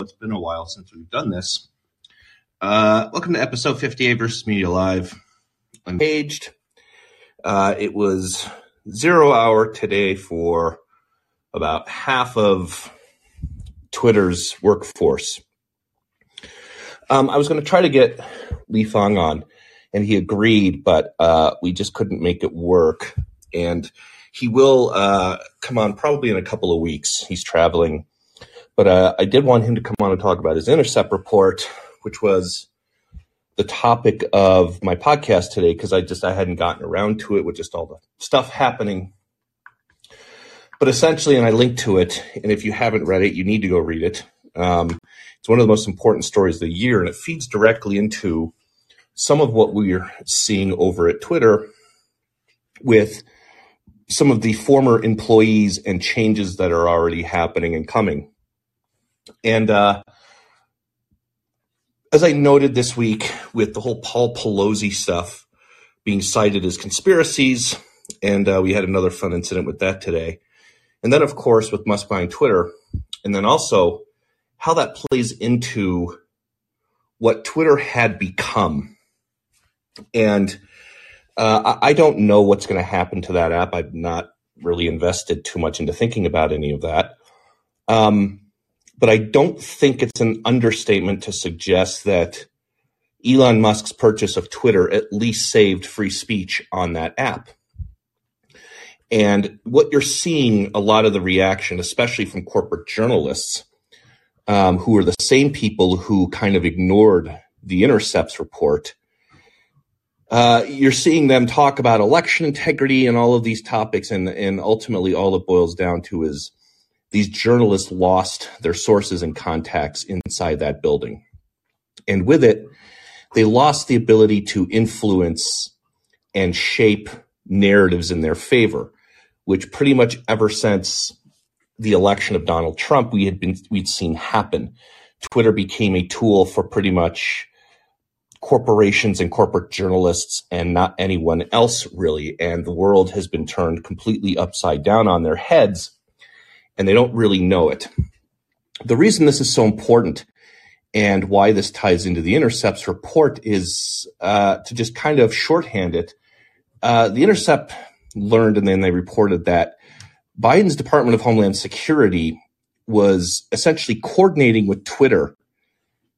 It's been a while since we've done this. Uh, welcome to episode 58 versus Media Live. Uncaged. Uh, it was zero hour today for about half of Twitter's workforce. Um, I was going to try to get Lee Fang on, and he agreed, but uh, we just couldn't make it work. And he will uh, come on probably in a couple of weeks. He's traveling but uh, I did want him to come on and talk about his intercept report, which was the topic of my podcast today because I just I hadn't gotten around to it with just all the stuff happening. But essentially, and I linked to it, and if you haven't read it, you need to go read it. Um, it's one of the most important stories of the year, and it feeds directly into some of what we're seeing over at Twitter with some of the former employees and changes that are already happening and coming. And uh, as I noted this week with the whole Paul Pelosi stuff being cited as conspiracies, and uh, we had another fun incident with that today. And then, of course, with Musk buying Twitter, and then also how that plays into what Twitter had become. And uh, I don't know what's going to happen to that app. I've not really invested too much into thinking about any of that. Um, but I don't think it's an understatement to suggest that Elon Musk's purchase of Twitter at least saved free speech on that app. And what you're seeing a lot of the reaction, especially from corporate journalists, um, who are the same people who kind of ignored the Intercepts report, uh, you're seeing them talk about election integrity and all of these topics, and and ultimately all it boils down to is these journalists lost their sources and contacts inside that building. And with it, they lost the ability to influence and shape narratives in their favor, which pretty much ever since the election of Donald Trump, we had been, we'd seen happen. Twitter became a tool for pretty much corporations and corporate journalists and not anyone else really. And the world has been turned completely upside down on their heads and they don't really know it. The reason this is so important and why this ties into the Intercepts report is uh, to just kind of shorthand it. Uh, the Intercept learned and then they reported that Biden's Department of Homeland Security was essentially coordinating with Twitter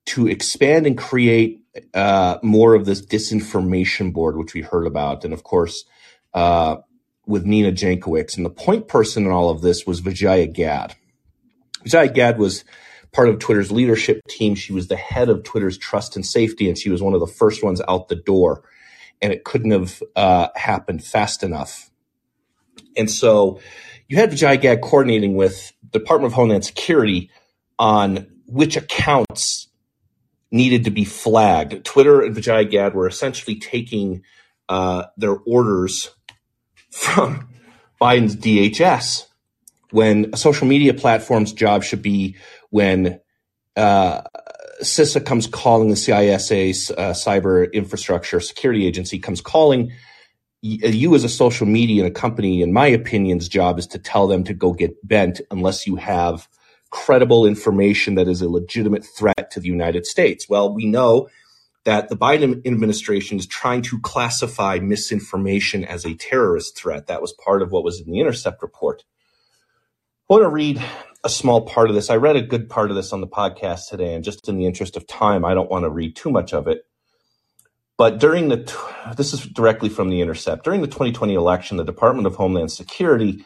to expand and create uh, more of this disinformation board, which we heard about. And of course, uh, with Nina Jankowicz. And the point person in all of this was Vijaya Gadde. Vijaya Gadde was part of Twitter's leadership team. She was the head of Twitter's trust and safety, and she was one of the first ones out the door. And it couldn't have uh, happened fast enough. And so you had Vijaya Gadde coordinating with the Department of Homeland Security on which accounts needed to be flagged. Twitter and Vijaya Gadde were essentially taking uh, their orders from Biden's DHS when a social media platform's job should be when uh, CISA comes calling the CISA uh, Cyber Infrastructure Security Agency comes calling you as a social media and a company, in my opinion's job is to tell them to go get bent unless you have credible information that is a legitimate threat to the United States. Well, we know that the Biden administration is trying to classify misinformation as a terrorist threat. That was part of what was in the Intercept report. I want to read a small part of this. I read a good part of this on the podcast today, and just in the interest of time, I don't want to read too much of it. But during the, this is directly from the Intercept. During the 2020 election, the Department of Homeland Security,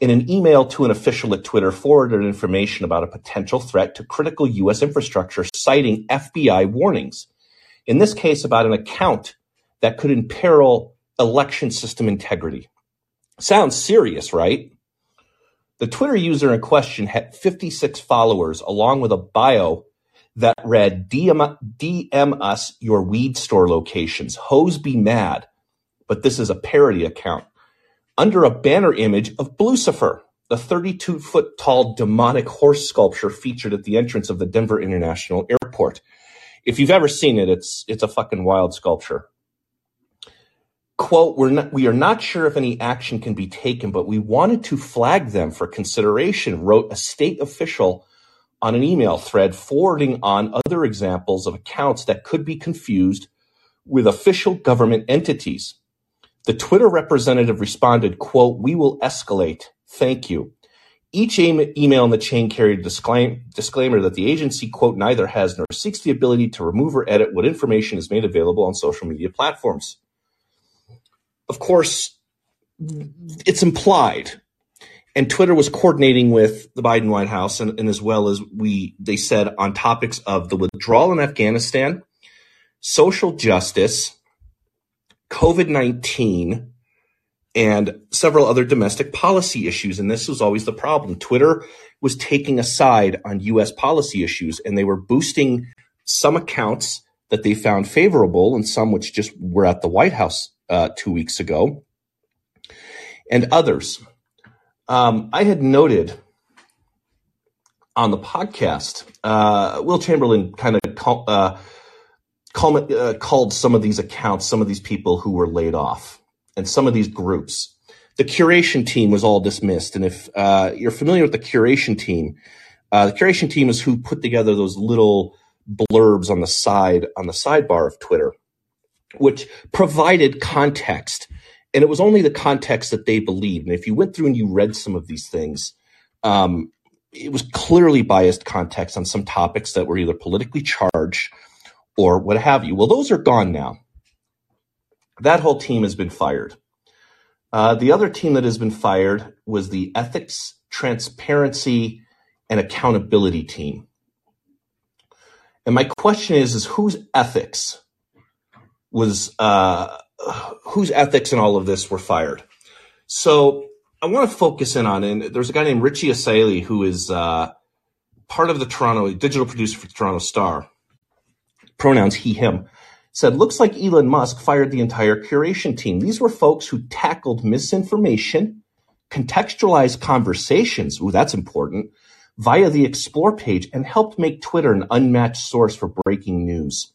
in an email to an official at Twitter, forwarded information about a potential threat to critical U.S. infrastructure, citing FBI warnings in this case about an account that could imperil election system integrity. Sounds serious, right? The Twitter user in question had 56 followers along with a bio that read DM, DM us your weed store locations. Hose be mad. But this is a parody account. Under a banner image of Blucifer, the 32 foot tall demonic horse sculpture featured at the entrance of the Denver International Airport if you've ever seen it, it's it's a fucking wild sculpture. Quote, we're not, we are not sure if any action can be taken, but we wanted to flag them for consideration, wrote a state official on an email thread forwarding on other examples of accounts that could be confused with official government entities. The Twitter representative responded, quote, we will escalate. Thank you. Each email in the chain carried a disclaim- disclaimer that the agency, quote, neither has nor seeks the ability to remove or edit what information is made available on social media platforms. Of course, it's implied. And Twitter was coordinating with the Biden White House and, and as well as we they said on topics of the withdrawal in Afghanistan, social justice, COVID 19, and several other domestic policy issues. And this was always the problem. Twitter was taking a side on US policy issues, and they were boosting some accounts that they found favorable and some which just were at the White House uh, two weeks ago, and others. Um, I had noted on the podcast, uh, Will Chamberlain kind of call, uh, call, uh, called some of these accounts, some of these people who were laid off and some of these groups. The curation team was all dismissed. And if uh, you're familiar with the curation team, uh, the curation team is who put together those little blurbs on the side, on the sidebar of Twitter, which provided context. And it was only the context that they believed. And if you went through and you read some of these things, um, it was clearly biased context on some topics that were either politically charged or what have you. Well, those are gone now. That whole team has been fired. Uh, the other team that has been fired was the ethics, transparency, and accountability team. And my question is, is whose ethics was uh, whose ethics in all of this were fired? So I want to focus in on, and there's a guy named Richie Asaeli who is uh, part of the Toronto digital producer for the Toronto Star. Pronouns he, him said, looks like Elon Musk fired the entire curation team. These were folks who tackled misinformation, contextualized conversations. Ooh, that's important via the explore page and helped make Twitter an unmatched source for breaking news.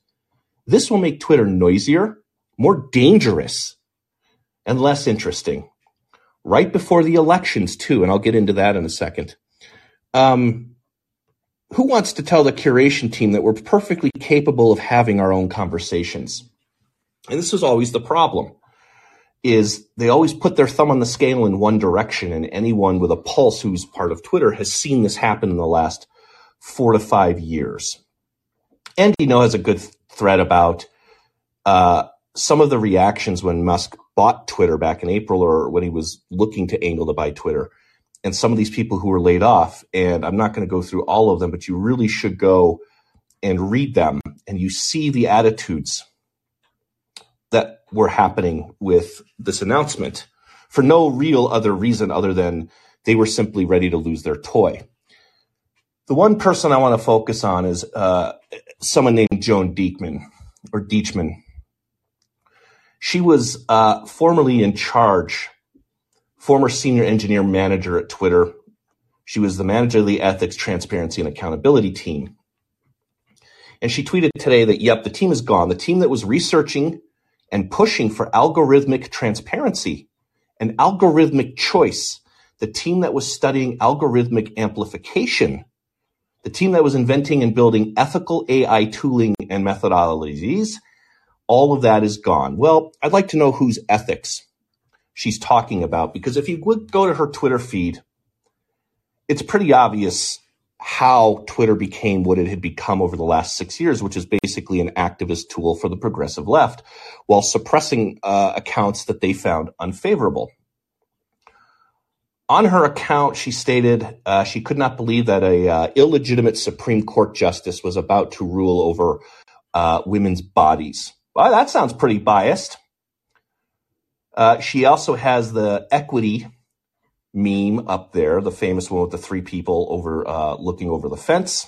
This will make Twitter noisier, more dangerous, and less interesting. Right before the elections, too, and I'll get into that in a second. Um, who wants to tell the curation team that we're perfectly capable of having our own conversations? And this was always the problem is they always put their thumb on the scale in one direction and anyone with a pulse who's part of Twitter has seen this happen in the last four to five years. And you know has a good thread about uh, some of the reactions when Musk bought Twitter back in April or when he was looking to angle to buy Twitter and some of these people who were laid off. And I'm not going to go through all of them, but you really should go and read them. And you see the attitudes that were happening with this announcement for no real other reason other than they were simply ready to lose their toy. The one person I want to focus on is uh, someone named Joan Diekman or Deachman. She was uh, formerly in charge former senior engineer manager at Twitter. She was the manager of the ethics, transparency, and accountability team. And she tweeted today that, yep, the team is gone. The team that was researching and pushing for algorithmic transparency and algorithmic choice, the team that was studying algorithmic amplification, the team that was inventing and building ethical AI tooling and methodologies, all of that is gone. Well, I'd like to know whose ethics she's talking about. Because if you would go to her Twitter feed, it's pretty obvious how Twitter became what it had become over the last six years, which is basically an activist tool for the progressive left, while suppressing uh, accounts that they found unfavorable. On her account, she stated uh, she could not believe that a uh, illegitimate Supreme Court justice was about to rule over uh, women's bodies. Well, that sounds pretty biased. Uh, she also has the equity meme up there, the famous one with the three people over uh, looking over the fence.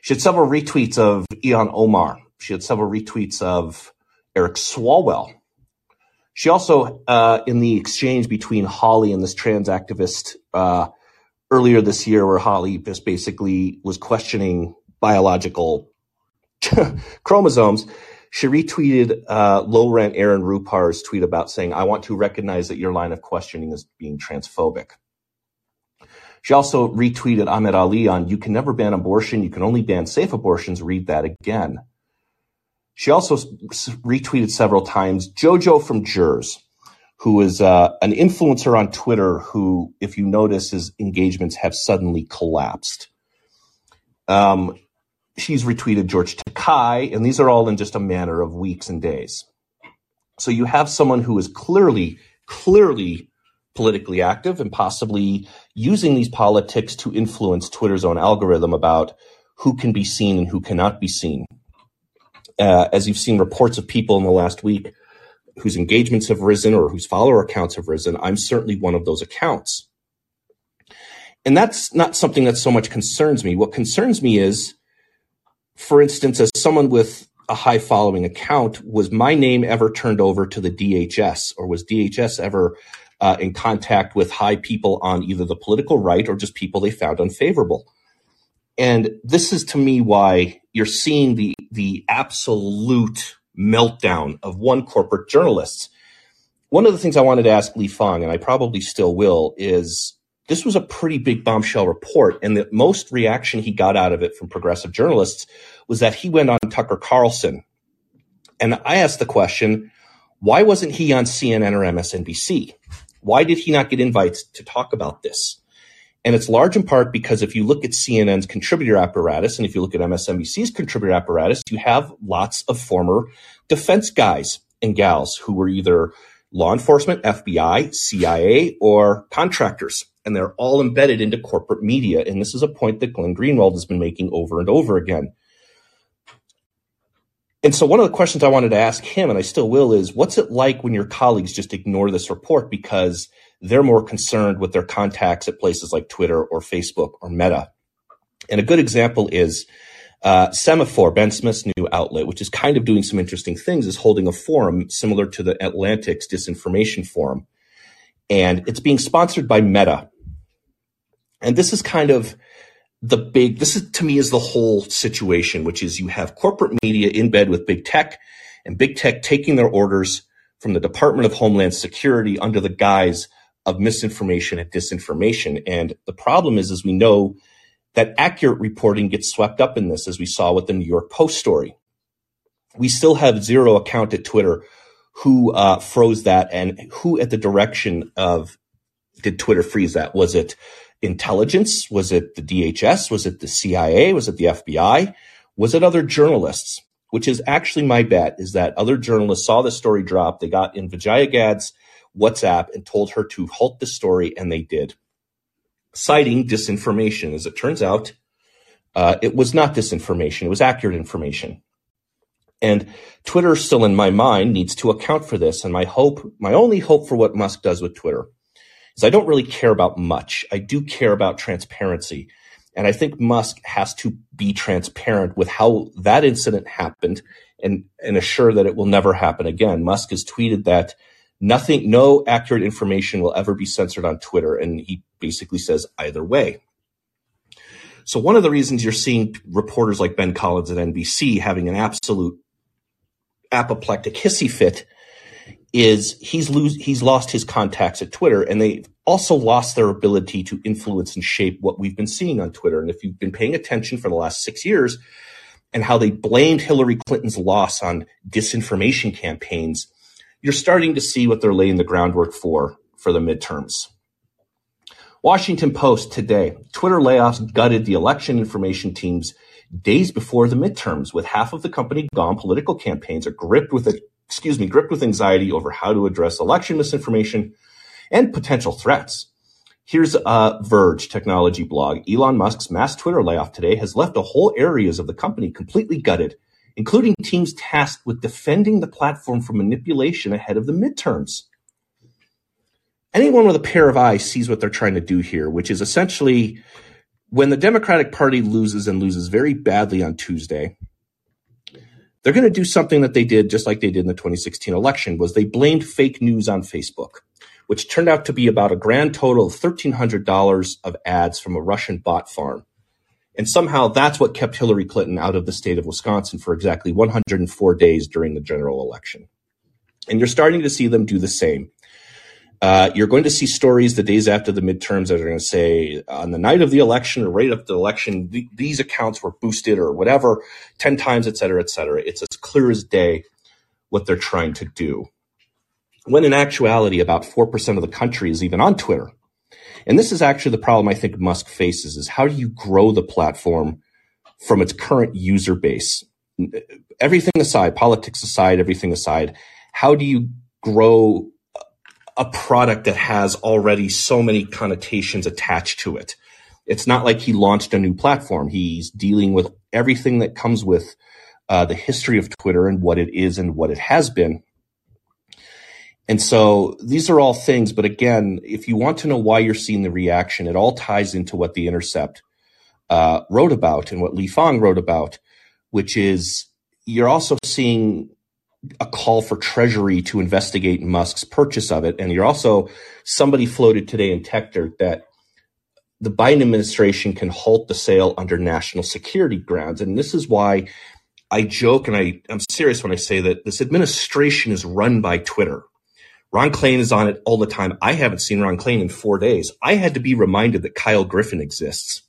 She had several retweets of Ilhan Omar. She had several retweets of Eric Swalwell. She also, uh, in the exchange between Holly and this trans activist uh, earlier this year, where Holly just basically was questioning biological chromosomes, she retweeted uh, low rent Aaron Rupar's tweet about saying, I want to recognize that your line of questioning is being transphobic. She also retweeted Ahmed Ali on You can never ban abortion, you can only ban safe abortions. Read that again. She also retweeted several times JoJo from Jerz, who is uh, an influencer on Twitter who, if you notice, his engagements have suddenly collapsed. Um, she's retweeted George Takei, and these are all in just a matter of weeks and days. So you have someone who is clearly, clearly politically active and possibly using these politics to influence Twitter's own algorithm about who can be seen and who cannot be seen. Uh, as you've seen reports of people in the last week whose engagements have risen or whose follower accounts have risen, I'm certainly one of those accounts. And that's not something that so much concerns me. What concerns me is, for instance, as someone with a high following account, was my name ever turned over to the DHS or was DHS ever uh, in contact with high people on either the political right or just people they found unfavorable? And this is to me why you're seeing the, the absolute meltdown of one corporate journalist. One of the things I wanted to ask Lee Fang, and I probably still will, is this was a pretty big bombshell report. And the most reaction he got out of it from progressive journalists was that he went on Tucker Carlson. And I asked the question, why wasn't he on CNN or MSNBC? Why did he not get invites to talk about this? And it's large in part because if you look at CNN's contributor apparatus and if you look at MSNBC's contributor apparatus, you have lots of former defense guys and gals who were either law enforcement, FBI, CIA, or contractors. And they're all embedded into corporate media. And this is a point that Glenn Greenwald has been making over and over again. And so one of the questions I wanted to ask him, and I still will, is what's it like when your colleagues just ignore this report because they're more concerned with their contacts at places like Twitter or Facebook or Meta? And a good example is uh, Semafor, Ben Smith's new outlet, which is kind of doing some interesting things, is holding a forum similar to the Atlantic's disinformation forum. And it's being sponsored by Meta. And this is kind of the big, this is to me is the whole situation, which is you have corporate media in bed with big tech and big tech taking their orders from the Department of Homeland Security under the guise of misinformation and disinformation. And the problem is, as we know, that accurate reporting gets swept up in this, as we saw with the New York Post story. We still have zero account at Twitter who uh, froze that and who at the direction of did Twitter freeze that? Was it intelligence? Was it the DHS? Was it the CIA? Was it the FBI? Was it other journalists? Which is actually my bet is that other journalists saw the story drop. They got in Vijaya Gadde's WhatsApp and told her to halt the story, and they did. Citing disinformation. As it turns out, uh, it was not disinformation, it was accurate information. And Twitter, still in my mind, needs to account for this. And my hope, my only hope for what Musk does with Twitter is I don't really care about much. I do care about transparency. And I think Musk has to be transparent with how that incident happened and, and assure that it will never happen again. Musk has tweeted that nothing, no accurate information will ever be censored on Twitter. And he basically says either way. So one of the reasons you're seeing reporters like Ben Collins at NBC having an absolute apoplectic hissy fit is he's lose he's lost his contacts at Twitter and they also lost their ability to influence and shape what we've been seeing on Twitter. And if you've been paying attention for the last six years and how they blamed Hillary Clinton's loss on disinformation campaigns, you're starting to see what they're laying the groundwork for for the midterms. Washington Post today, Twitter layoffs gutted the election information teams days before the midterms with half of the company gone. Political campaigns are gripped with a excuse me, gripped with anxiety over how to address election misinformation and potential threats. Here's a Verge technology blog. Elon Musk's mass Twitter layoff today has left a whole areas of the company completely gutted, including teams tasked with defending the platform from manipulation ahead of the midterms. Anyone with a pair of eyes sees what they're trying to do here, which is essentially when the Democratic Party loses and loses very badly on Tuesday, they're going to do something that they did just like they did in the 2016 election was they blamed fake news on Facebook, which turned out to be about a grand total of $1,300 of ads from a Russian bot farm. And somehow that's what kept Hillary Clinton out of the state of Wisconsin for exactly 104 days during the general election. And you're starting to see them do the same. Uh, you're going to see stories the days after the midterms that are going to say on the night of the election or right after the election, th- these accounts were boosted or whatever 10 times, et cetera, et cetera. It's as clear as day what they're trying to do. When in actuality, about 4% of the country is even on Twitter. And this is actually the problem I think Musk faces is how do you grow the platform from its current user base? Everything aside, politics aside, everything aside, how do you grow a product that has already so many connotations attached to it? It's not like he launched a new platform. He's dealing with everything that comes with uh, the history of Twitter and what it is and what it has been. And so these are all things. But again, if you want to know why you're seeing the reaction, it all ties into what The Intercept uh, wrote about and what Lee Fang wrote about, which is you're also seeing a call for Treasury to investigate Musk's purchase of it. And you're also, somebody floated today in TechDirt that the Biden administration can halt the sale under national security grounds. And this is why I joke and I, I'm serious when I say that this administration is run by Twitter. Ron Klain is on it all the time. I haven't seen Ron Klain in four days. I had to be reminded that Kyle Griffin exists.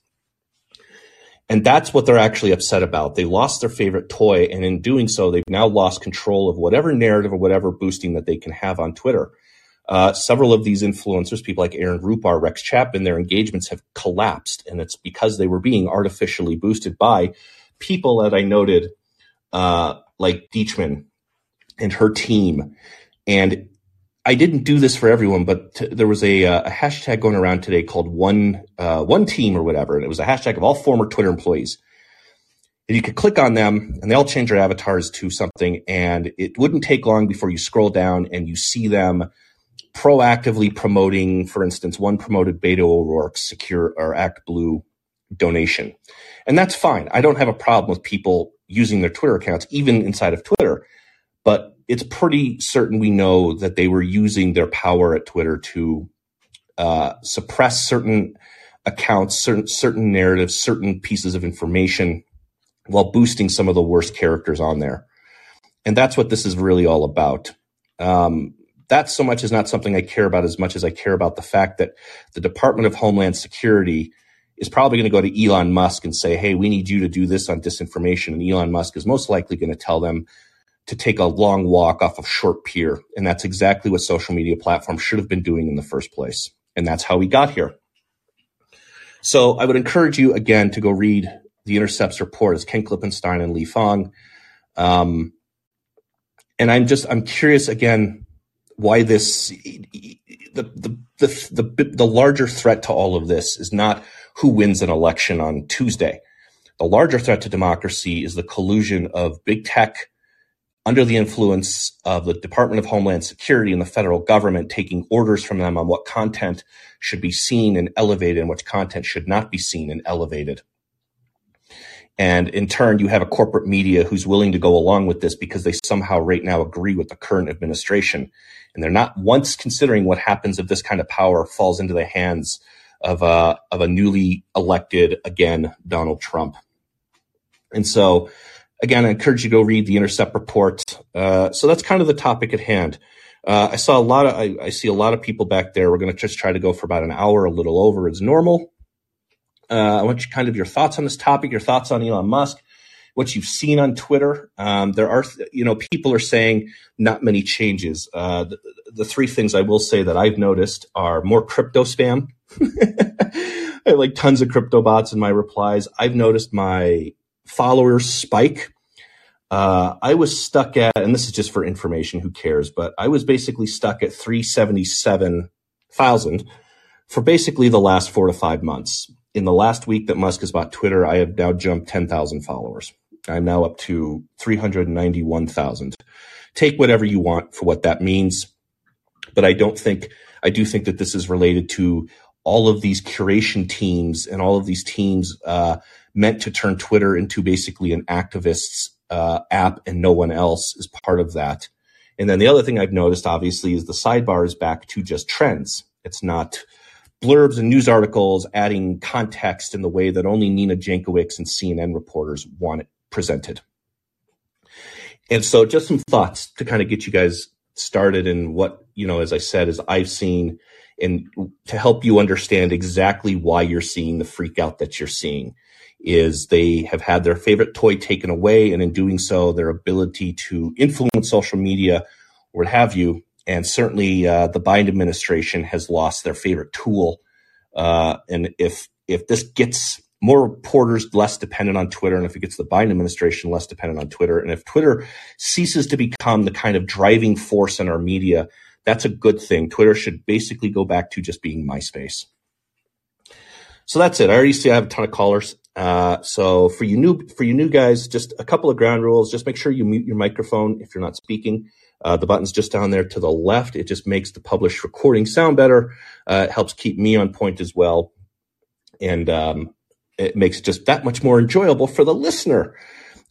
And that's what they're actually upset about. They lost their favorite toy. And in doing so, they've now lost control of whatever narrative or whatever boosting that they can have on Twitter. Uh, several of these influencers, people like Aaron Rupar, Rex Chapman, their engagements have collapsed. And it's because they were being artificially boosted by people that I noted uh, like Deichmann and her team. And I didn't do this for everyone, but t- there was a, uh, a, hashtag going around today called one uh, one team or whatever, and it was a hashtag of all former Twitter employees. And you could click on them, and they all change their avatars to something, and it wouldn't take long before you scroll down and you see them proactively promoting, for instance, one promoted Beto O'Rourke's secure or Act Blue donation, and that's fine. I don't have a problem with people using their Twitter accounts, even inside of Twitter. But it's pretty certain we know that they were using their power at Twitter to uh, suppress certain accounts, certain certain narratives, certain pieces of information, while boosting some of the worst characters on there. And that's what this is really all about. Um, that so much is not something I care about as much as I care about the fact that the Department of Homeland Security is probably going to go to Elon Musk and say, hey, we need you to do this on disinformation. And Elon Musk is most likely going to tell them to take a long walk off of Short Pier. And that's exactly what social media platforms should have been doing in the first place. And that's how we got here. So I would encourage you again to go read the Intercepts report. It's Ken Klippenstein and Lee Fang. Um, and I'm just, I'm curious again why this, the, the, the, the, the larger threat to all of this is not who wins an election on Tuesday. The larger threat to democracy is the collusion of big tech under the influence of the Department of Homeland Security and the federal government taking orders from them on what content should be seen and elevated and what content should not be seen and elevated. And in turn, you have a corporate media who's willing to go along with this because they somehow right now agree with the current administration. And they're not once considering what happens if this kind of power falls into the hands of a, of a newly elected, again, Donald Trump. And so, again, I encourage you to go read the Intercept report. Uh, so that's kind of the topic at hand. Uh, I saw a lot of, I, I, see a lot of people back there. We're going to just try to go for about an hour, a little over as normal. Uh, I want you kind of your thoughts on this topic, your thoughts on Elon Musk, what you've seen on Twitter. Um, there are, you know, people are saying not many changes. Uh, the, the, three things I will say that I've noticed are more crypto spam. I have like tons of crypto bots in my replies. I've noticed my followers spike. Uh, I was stuck at, and this is just for information, who cares, but I was basically stuck at 377,000 for basically the last four to five months. In the last week that Musk has bought Twitter, I have now jumped 10,000 followers. I'm now up to 391,000. Take whatever you want for what that means. But I don't think, I do think that this is related to all of these curation teams and all of these teams uh, meant to turn Twitter into basically an activist's uh, app and no one else is part of that. And then the other thing I've noticed, obviously, is the sidebar is back to just trends. It's not blurbs and news articles adding context in the way that only Nina Jankowicz and CNN reporters want it presented. And so just some thoughts to kind of get you guys started in what you know, as I said, is I've seen and to help you understand exactly why you're seeing the freak out that you're seeing is they have had their favorite toy taken away and in doing so their ability to influence social media or what have you and certainly uh, the biden administration has lost their favorite tool uh, and if if this gets more reporters less dependent on Twitter, and if it gets the Biden administration less dependent on Twitter, and if Twitter ceases to become the kind of driving force in our media, that's a good thing. Twitter should basically go back to just being MySpace. So that's it. I already see I have a ton of callers. Uh, so for you new for you new guys, just a couple of ground rules. Just make sure you mute your microphone if you're not speaking. Uh, the button's just down there to the left. It just makes the published recording sound better. Uh, it helps keep me on point as well, and um, it makes it just that much more enjoyable for the listener.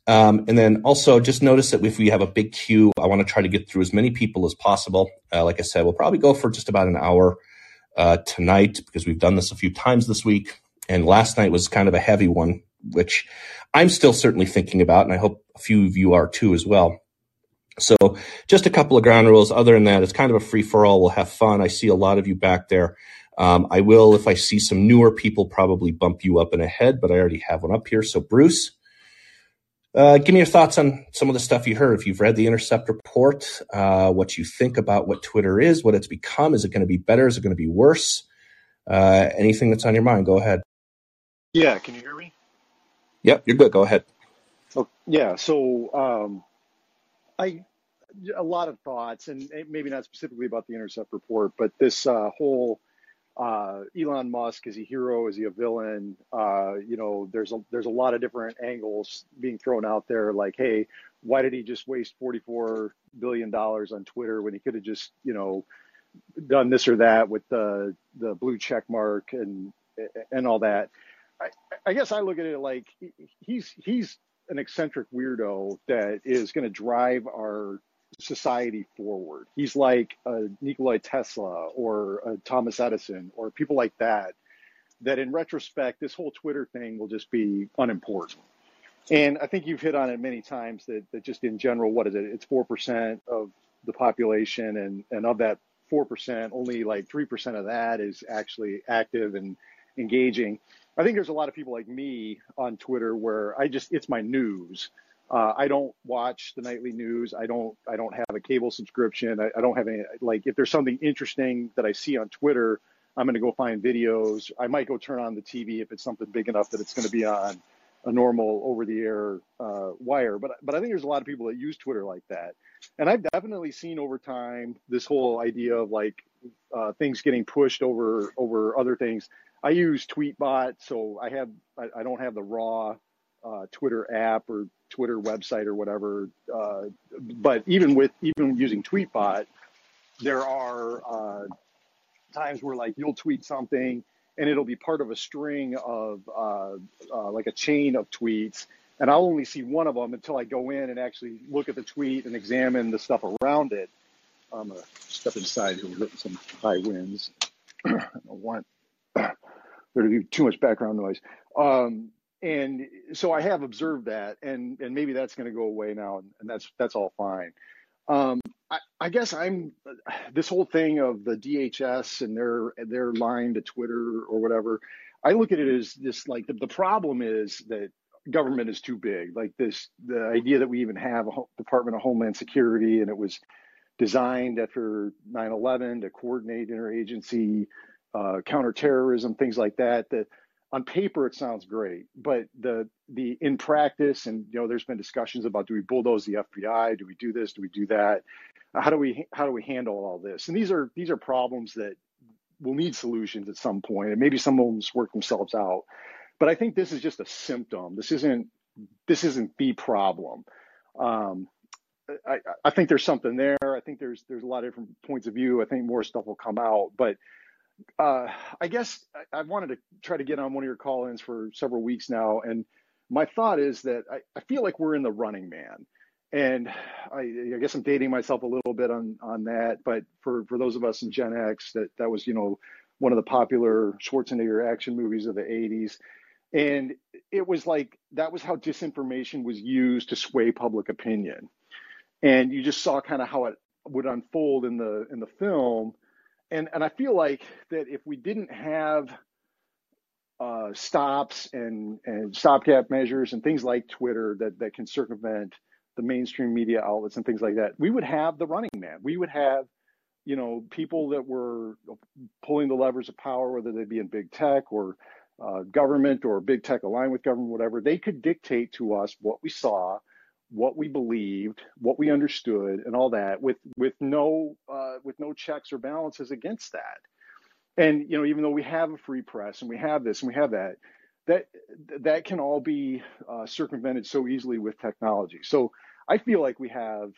Um, and then also just notice that if we have a big queue, I want to try to get through as many people as possible. Uh, like I said, we'll probably go for just about an hour uh, tonight because we've done this a few times this week. And last night was kind of a heavy one, which I'm still certainly thinking about, and I hope a few of you are too as well. So just a couple of ground rules. Other than that, it's kind of a free for all. We'll have fun. I see a lot of you back there. Um, I will, if I see some newer people, probably bump you up and ahead, but I already have one up here. So, Bruce, uh, give me your thoughts on some of the stuff you heard. If you've read the Intercept report, uh, what you think about what Twitter is, what it's become. Is it going to be better? Is it going to be worse? Uh, anything that's on your mind, go ahead. Yeah, can you hear me? Yep, you're good. Go ahead. Oh, yeah. So, um, I a lot of thoughts, and maybe not specifically about the Intercept report, but this uh, whole uh, Elon Musk is he a hero? Is he a villain? Uh, you know, there's a there's a lot of different angles being thrown out there. Like, hey, why did he just waste 44 billion dollars on Twitter when he could have just you know done this or that with the the blue check mark and and all that? I, guess I look at it like he's he's an eccentric weirdo that is going to drive our society forward. He's like a Nikolai Tesla or Thomas Edison or people like that, that in retrospect, this whole Twitter thing will just be unimportant. And I think you've hit on it many times that, that just in general, what is it? It's 4% of the population. And, and of that 4%, only like 3% of that is actually active and engaging. I think there's a lot of people like me on Twitter where I just, it's my news uh, I don't watch the nightly news. I don't. I don't have a cable subscription. I, I don't have any. Like, if there's something interesting that I see on Twitter, I'm going to go find videos. I might go turn on the TV if it's something big enough that it's going to be on a normal over-the-air uh, wire. But but I think there's a lot of people that use Twitter like that, and I've definitely seen over time this whole idea of like uh, things getting pushed over over other things. I use Tweetbot, so I have I, I don't have the raw uh, Twitter app or Twitter website or whatever. Uh, but even with even using Tweetbot, there are uh, times where like you'll tweet something and it'll be part of a string of uh, uh, like a chain of tweets, and I'll only see one of them until I go in and actually look at the tweet and examine the stuff around it. I'm gonna step inside here. Getting some high winds. I don't want there to be too much background noise. Um, and so I have observed that, and and maybe that's going to go away now, and, and that's that's all fine. Um, I, I, guess I'm this whole thing of the DHS and their their line to Twitter or whatever. I look at it as this like the, the problem is that government is too big. Like this, the idea that we even have a Department of Homeland Security and it was designed after 9/11 to coordinate interagency uh, counterterrorism, things like that. That on paper it sounds great, but the the in practice, and you know, there's been discussions about do we bulldoze the FBI? Do we do this? Do we do that? How do we how do we handle all this? And these are these are problems that will need solutions at some point, and maybe some of them work themselves out. But I think this is just a symptom. This isn't this isn't the problem. Um, I, I think there's something there. I think there's there's a lot of different points of view. I think more stuff will come out, but uh, I guess I, I wanted to try to get on one of your call-ins for several weeks now, and my thought is that I, I feel like we're in the running man, and I, I, guess I'm dating myself a little bit on on that. But for for those of us in Gen X, that that was you know one of the popular Schwarzenegger action movies of the '80s, and it was like that was how disinformation was used to sway public opinion, and you just saw kind of how it would unfold in the in the film, and and I feel like that if we didn't have uh, stops and and stopgap measures and things like Twitter that that can circumvent the mainstream media outlets and things like that, we would have the running man. We would have you know people that were pulling the levers of power, whether they be in big tech or uh, government or big tech aligned with government, whatever. They could dictate to us what we saw what we believed, what we understood, and all that, with with no uh, with no checks or balances against that. And you know, even though we have a free press and we have this and we have that, that that can all be uh, circumvented so easily with technology. So I feel like we have,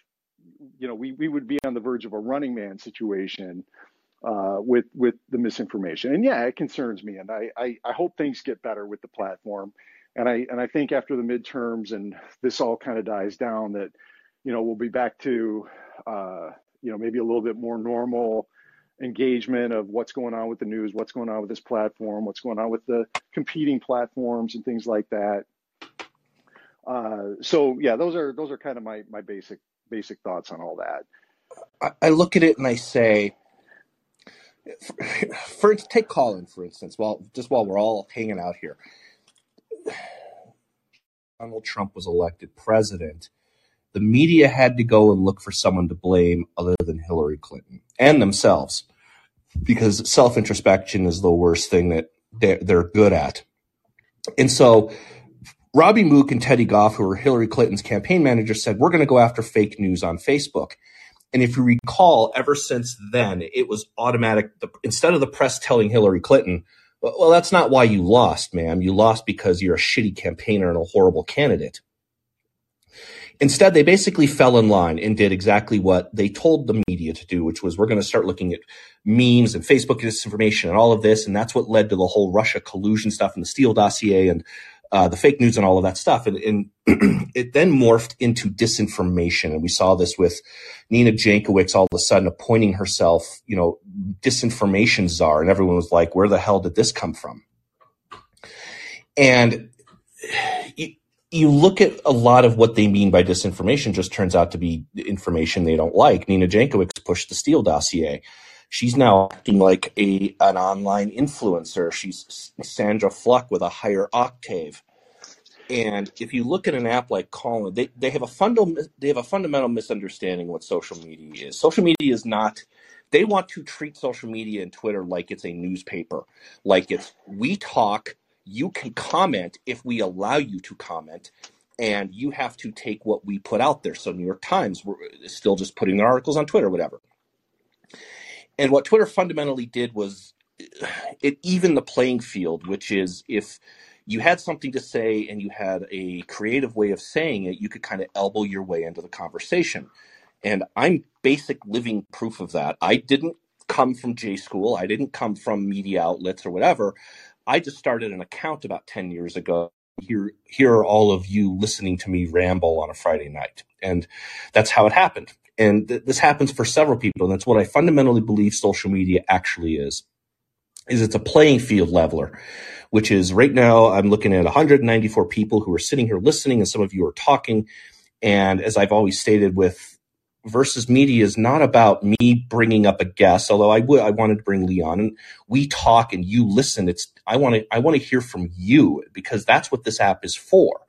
you know, we we would be on the verge of a running man situation uh, with with the misinformation. And yeah, it concerns me, and I, I I hope things get better with the platform and I and I think after the midterms and this all kind of dies down, that you know we'll be back to uh, you know maybe a little bit more normal engagement of what's going on with the news, what's going on with this platform, what's going on with the competing platforms and things like that. Uh, so yeah, those are those are kind of my my basic basic thoughts on all that. I, look at it and I say, for, for take Callin for instance. Well, just while we're all hanging out here, Donald Trump was elected president, the media had to go and look for someone to blame other than Hillary Clinton and themselves because self introspection is the worst thing that they're, they're good at. And so Robby Mook and Teddy Goff, who were Hillary Clinton's campaign managers, said, We're going to go after fake news on Facebook. And if you recall, ever since then, it was automatic. Instead of the press telling Hillary Clinton, well, that's not why you lost, ma'am. You lost because you're a shitty campaigner and a horrible candidate. Instead, they basically fell in line and did exactly what they told the media to do, which was we're going to start looking at memes and Facebook disinformation and all of this. And that's what led to the whole Russia collusion stuff and the Steele dossier and uh, the fake news and all of that stuff. And, and it then morphed into disinformation. And we saw this with Nina Jankowicz all of a sudden appointing herself, you know, disinformation czar. And everyone was like, where the hell did this come from? And you, you look at a lot of what they mean by disinformation just turns out to be information they don't like. Nina Jankowicz pushed the Steele dossier she's now acting like a an online influencer. She's Sandra Fluke with a higher octave. And if you look at an app like Callin, they, they have a fundamental they have a fundamental misunderstanding what social media is. Social media is not they want to treat social media and Twitter like it's a newspaper, like it's we talk, you can comment if we allow you to comment, and you have to take what we put out there. So New York Times, we're still just putting their articles on Twitter, whatever. And what Twitter fundamentally did was it evened the playing field, which is if you had something to say and you had a creative way of saying it, you could kind of elbow your way into the conversation. And I'm basic living proof of that. I didn't come from J school. I didn't come from media outlets or whatever. I just started an account about 10 years ago. Here, here are all of you listening to me ramble on a Friday night. And that's how it happened. And th- this happens for several people. And that's what I fundamentally believe social media actually is, is it's a playing field leveler, which is right now I'm looking at 194 people who are sitting here listening and some of you are talking. And as I've always stated with versus media is not about me bringing up a guest, although I would, I wanted to bring Leon and we talk and you listen. It's, I want to, I want to hear from you because that's what this app is for.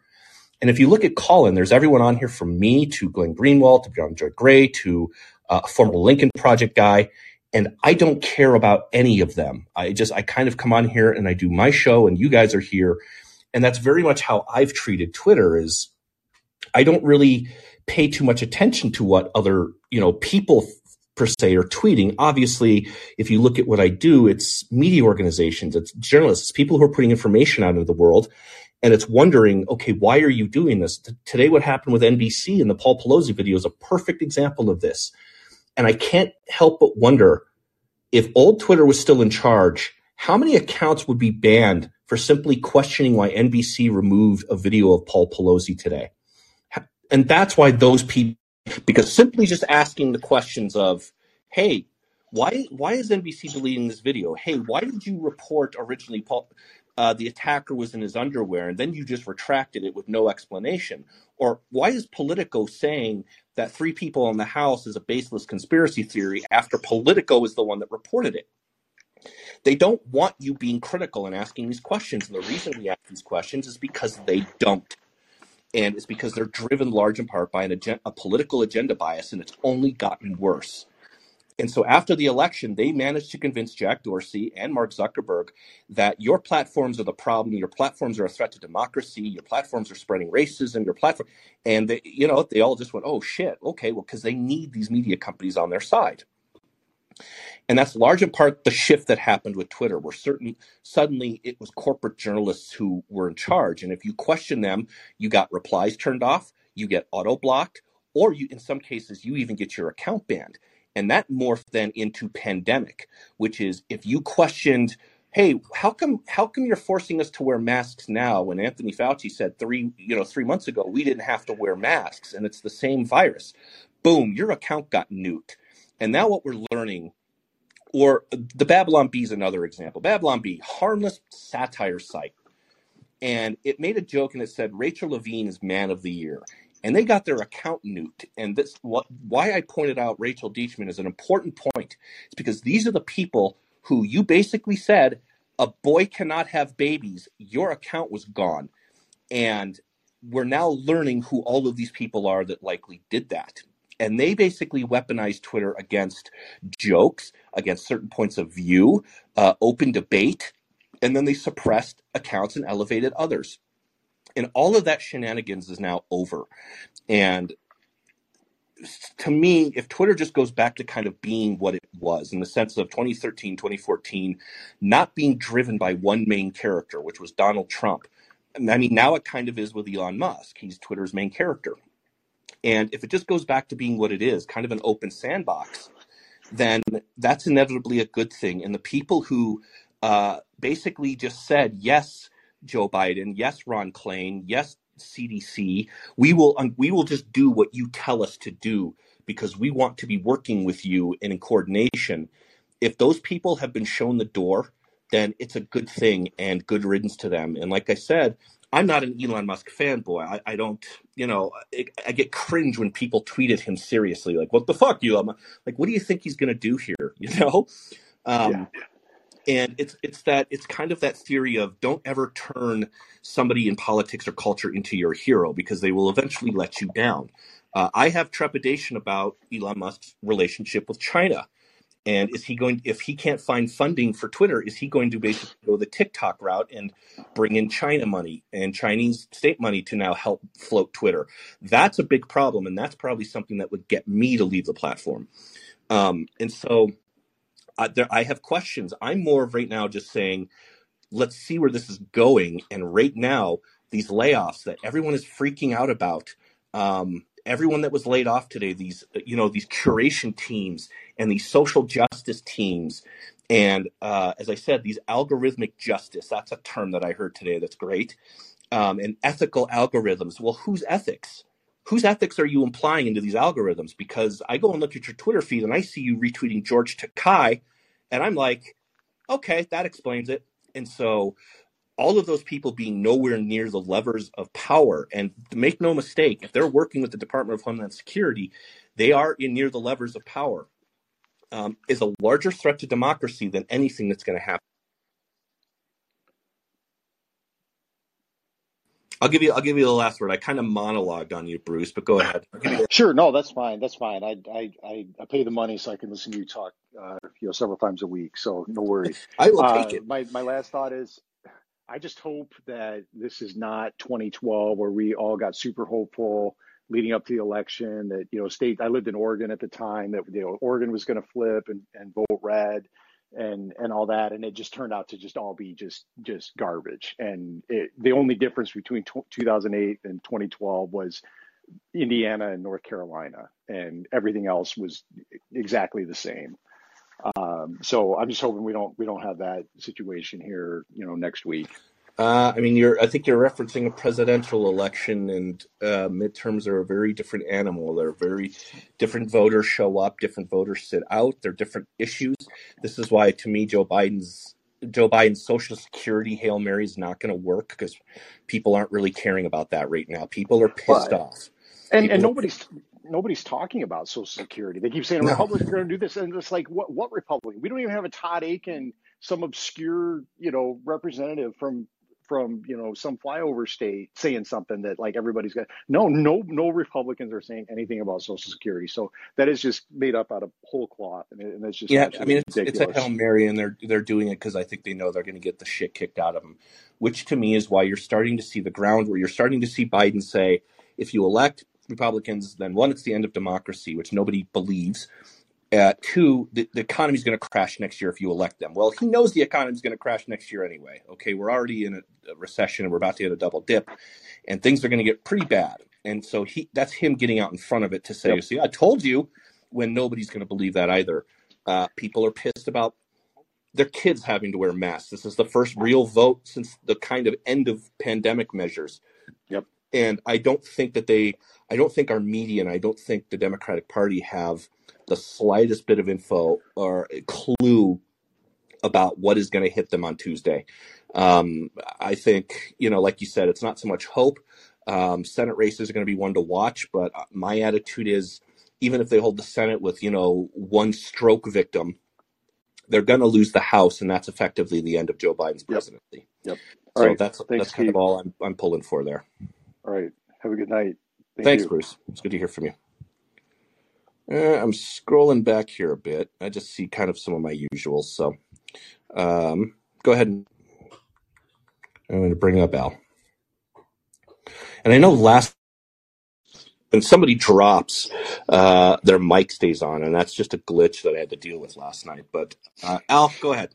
And if you look at Callin, there's everyone on here from me to Glenn Greenwald to John Joy Gray to uh, a former Lincoln Project guy. And I don't care about any of them. I just, I kind of come on here and I do my show and you guys are here. And that's very much how I've treated Twitter is I don't really pay too much attention to what other, you know, people per se are tweeting. Obviously, if you look at what I do, it's media organizations, it's journalists, it's people who are putting information out into the world and it's wondering, okay, why are you doing this? T- today, what happened with NBC and the Paul Pelosi video is a perfect example of this. And I can't help but wonder if old Twitter was still in charge, how many accounts would be banned for simply questioning why NBC removed a video of Paul Pelosi today? And that's why those people, because simply just asking the questions of, hey, why why is NBC deleting this video? Hey, why did you report originally Paul? Uh, the attacker was in his underwear, and then you just retracted it with no explanation? Or why is Politico saying that three people in the House is a baseless conspiracy theory after Politico is the one that reported it? They don't want you being critical and asking these questions. And the reason we ask these questions is because they don't. And it's because they're driven large in part by an agen- a political agenda bias, and it's only gotten worse. And so after the election, they managed to convince Jack Dorsey and Mark Zuckerberg that your platforms are the problem. Your platforms are a threat to democracy. Your platforms are spreading racism. Your platform, and they, you know, they all just went, "Oh shit, okay, well, because they need these media companies on their side." And that's large in part the shift that happened with Twitter, where certain suddenly it was corporate journalists who were in charge. And if you question them, you got replies turned off, you get auto blocked, or you in some cases you even get your account banned. And that morphed then into pandemic, which is if you questioned, hey, how come how come you're forcing us to wear masks now when Anthony Fauci said three, you know, three months ago we didn't have to wear masks and it's the same virus. Boom, your account got nuked. And now what we're learning or the Babylon Bee is another example. Babylon Bee, harmless satire site. And it made a joke and it said Rachel Levine is man of the year. And they got their account nuked. And this what why I pointed out Rachel Deitchman is an important point. It's because these are the people who you basically said a boy cannot have babies. Your account was gone. And we're now learning who all of these people are that likely did that and they basically weaponized Twitter against jokes, against certain points of view, uh, open debate, and then they suppressed accounts and elevated others. And all of that shenanigans is now over. And to me, if Twitter just goes back to kind of being what it was in the sense of 2013, 2014, not being driven by one main character, which was Donald Trump. I mean, now it kind of is with Elon Musk. He's Twitter's main character. And if it just goes back to being what it is, kind of an open sandbox, then that's inevitably a good thing. And the people who uh, basically just said, yes, Joe Biden, yes, Ron Klain, yes, CDC, we will um, we will just do what you tell us to do because we want to be working with you and in coordination. If those people have been shown the door, then it's a good thing and good riddance to them. And like I said, I'm not an Elon Musk fanboy. I, I don't, you know, I, I, get cringe when people tweet at him seriously, like, "What the fuck, Elon? Like, what do you think he's going to do here?" You know, um, yeah. And it's it's that it's kind of that theory of don't ever turn somebody in politics or culture into your hero because they will eventually let you down. Uh, I have trepidation about Elon Musk's relationship with China. And is he going, if he can't find funding for Twitter, is he going to basically go the TikTok route and bring in China money and Chinese state money to now help float Twitter? That's a big problem. And that's probably something that would get me to leave the platform. Um, and so uh, there, I have questions. I'm more of right now just saying, let's see where this is going. And right now, these layoffs that everyone is freaking out about, um, everyone that was laid off today, these you know these curation teams and these social justice teams, and uh, as I said, these algorithmic justice. That's a term that I heard today. That's great. Um, and ethical algorithms. Well, whose ethics? Whose ethics are you implying into these algorithms? Because I go and look at your Twitter feed and I see you retweeting George Takei, and I'm like, okay, that explains it. And so all of those people being nowhere near the levers of power. And make no mistake, if they're working with the Department of Homeland Security, they are in near the levers of power. Um, is a larger threat to democracy than anything that's going to happen. I'll give you. I'll give you the last word. I kind of monologued on you, Bruce, but go ahead. Sure. No, that's fine. That's fine. I I I, I pay the money so I can listen to you talk. Uh, you know, several times a week. So no worries. I will take uh, it. My my last thought is I just hope that this is not 2012 where we all got super hopeful leading up to the election that you know state I lived in Oregon at the time that you know Oregon was going to flip and, and vote red and and all that and it just turned out to just all be just just garbage and it, the only difference between t- 2008 and 2012 was Indiana and North Carolina and everything else was exactly the same um, so I'm just hoping we don't we don't have that situation here, you know, next week. Uh, I mean, you're. I think you're referencing a presidential election, and uh, midterms are a very different animal. They're very different. Voters show up, different voters sit out. They're different issues. This is why, to me, Joe Biden's Joe Biden's Social Security Hail Mary is not going to work because people aren't really caring about that right now. People are pissed But off. and People and nobody's nobody's talking about Social Security. They keep saying no. Republicans are going to do this, and it's like what what Republican? We don't even have a Todd Akin, some obscure you know representative from from you know some flyover state saying something that like everybody's got. No, no, no Republicans are saying anything about Social Security. So that is just made up out of whole cloth, and, it, and it's just Yeah, I mean it's it's a hail mary, and they're they're doing it because I think they know they're going to get the shit kicked out of them. Which to me is why you're starting to see the ground where you're starting to see Biden say, if you elect Republicans, then one, it's the end of democracy, which nobody believes. Uh, two, the, the is going to crash next year if you elect them. Well, he knows the economy is going to crash next year anyway. Okay, we're already in a, a recession and we're about to hit a double dip, and things are going to get pretty bad. And so he that's him getting out in front of it to say, Yep. see, I told you, when nobody's going to believe that either. Uh, people are pissed about their kids having to wear masks. This is the first real vote since the kind of end of pandemic measures. Yep. And I don't think that they, I don't think our media and I don't think the Democratic Party have the slightest bit of info or a clue about what is going to hit them on Tuesday. Um, I think, you know, like you said, it's not so much hope. Um, Senate races are going to be one to watch, but uh, my attitude is even if they hold the Senate with, you know, one stroke victim, they're going to lose the House, and that's effectively the end of Joe Biden's presidency. Yep. All So right. that's Thanks, that's kind of all I'm I'm pulling for there. All right. Have a good night. Thank Thanks, you. Bruce. It's good to hear from you. Uh, I'm scrolling back here a bit. I just see kind of some of my usuals. So um, go ahead and I'm going to bring up Al. And I know last when somebody drops, uh, their mic stays on, and that's just a glitch that I had to deal with last night. But uh, Al, go ahead.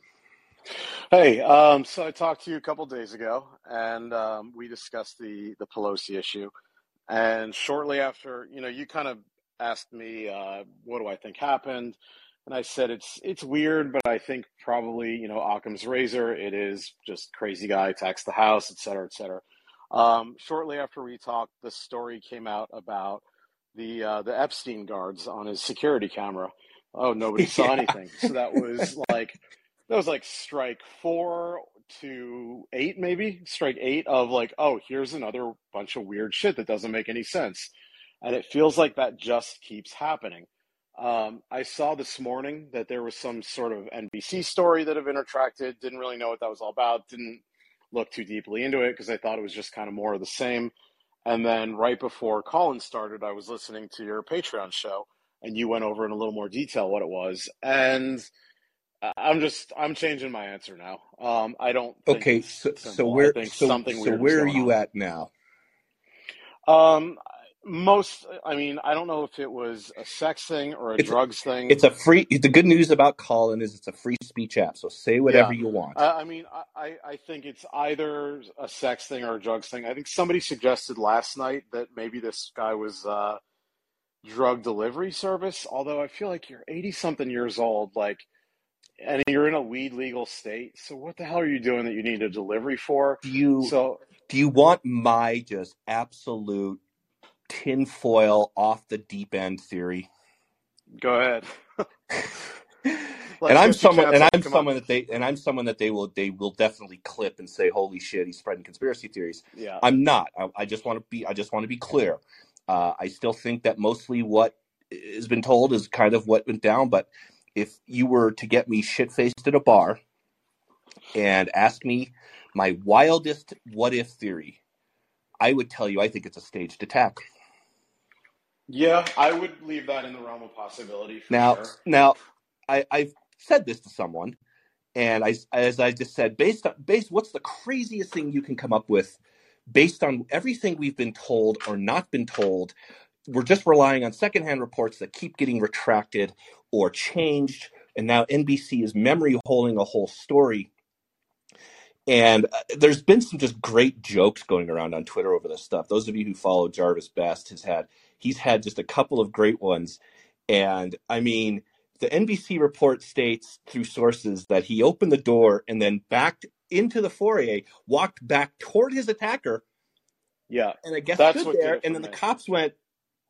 Hey, um, so I talked to you a couple days ago, and um, we discussed the the Pelosi issue. And shortly after, you know, you kind of asked me, uh, what do I think happened? And I said it's it's weird, but I think probably, you know, Occam's razor. It is just crazy guy attacks the house, et cetera, et cetera. Um, shortly after we talked, the story came out about the uh, the Epstein guards on his security camera. Oh, nobody saw yeah. anything. So that was like that was like strike four to eight, maybe strike eight of like, oh, here's another bunch of weird shit that doesn't make any sense. And it feels like that just keeps happening. Um, I saw this morning that there was some sort of NBC story that had been retracted. Didn't really know what that was all about. Didn't look too deeply into it because I thought it was just kind of more of the same. And then right before Callin started, I was listening to your Patreon show, and you went over in a little more detail what it was. And I'm just I'm changing my answer now. Um, I don't think Okay, so so where so so where are you on. at now? Um, most, I mean, I don't know if it was a sex thing or a It's drugs thing. it's a free. The good news about Callin is it's a free speech app. So say whatever Yeah, you want. I, I mean, I, I I think it's either a sex thing or a drugs thing. I think somebody suggested last night that maybe this guy was uh, drug delivery service. Although I feel like you're 80 something years old, like, and you're in a weed legal state. So what the hell are you doing that you need a delivery for? Do you So do you want my just absolute tinfoil off the deep end theory? go ahead. and I'm someone and. I'm someone that they and I'm someone that they will they will definitely clip and say holy shit he's spreading conspiracy theories. Yeah. I'm not. I, I just want to be I just want to be clear. Uh, I still think that mostly what has been told is kind of what went down. But if you were to get me shit faced at a bar and ask me my wildest what if theory, I would tell you I think it's a staged attack. Yeah, I would leave that in the realm of possibility for Now, sure. now I, I've said this to someone, and I, as I just said, based on based, what's the craziest thing you can come up with, based on everything we've been told or not been told? We're just relying on secondhand reports that keep getting retracted or changed, and now NBC is memory holding a whole story. And uh, there's been some just great jokes going around on Twitter over this stuff. Those of you who follow Jarvis Best has had he's had just a couple of great ones. And I mean, the NBC report states through sources that he opened the door and then backed into the foyer, walked back toward his attacker, Yeah, and I guess that's stood there. And then the cops went,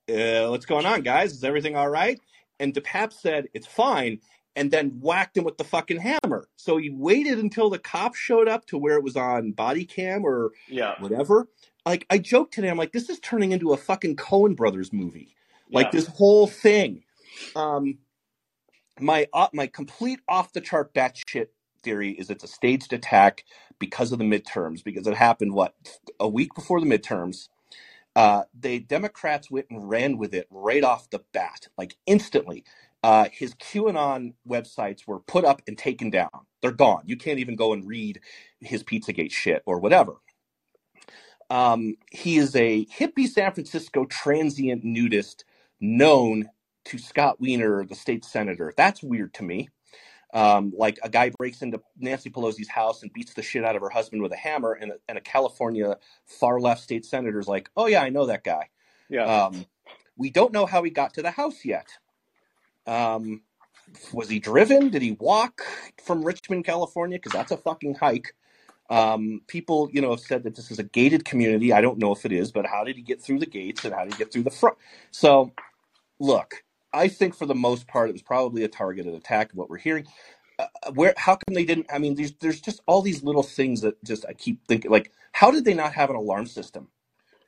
uh, "What's going on, guys? Is everything all right?" And DePape said, "It's fine." and then whacked him with the fucking hammer. So he waited until the cops showed up to where it was on body cam or Yeah. whatever. Like I joked today, I'm like, this is turning into a fucking Coen Brothers movie. Like Yeah. this whole thing. Um, my uh, my complete off the chart batshit theory is it's a staged attack because of the midterms because it happened what a week before the midterms. Uh, they Democrats went and ran with it right off the bat, like instantly. Uh, his QAnon websites were put up and taken down. They're gone. You can't even go and read his Pizzagate shit or whatever. Um, he is a hippie San Francisco transient nudist known to Scott Wiener, the state senator. That's weird to me. Um, like a guy breaks into Nancy Pelosi's house and beats the shit out of her husband with a hammer, and a, and a California far left state senator's like, "Oh yeah, I know that guy." Yeah. Um, we don't know how he got to the house yet. Um, was he driven? Did he walk from Richmond, California? Because that's a fucking hike. Um, people, you know, have said that this is a gated community. I don't know if it is, but how did he get through the gates and how did he get through the front? So, look, I think for the most part, it was probably a targeted attack. What we're hearing, uh, where, how come they didn't? I mean, there's there's just all these little things that just I keep thinking, like, how did they not have an alarm system?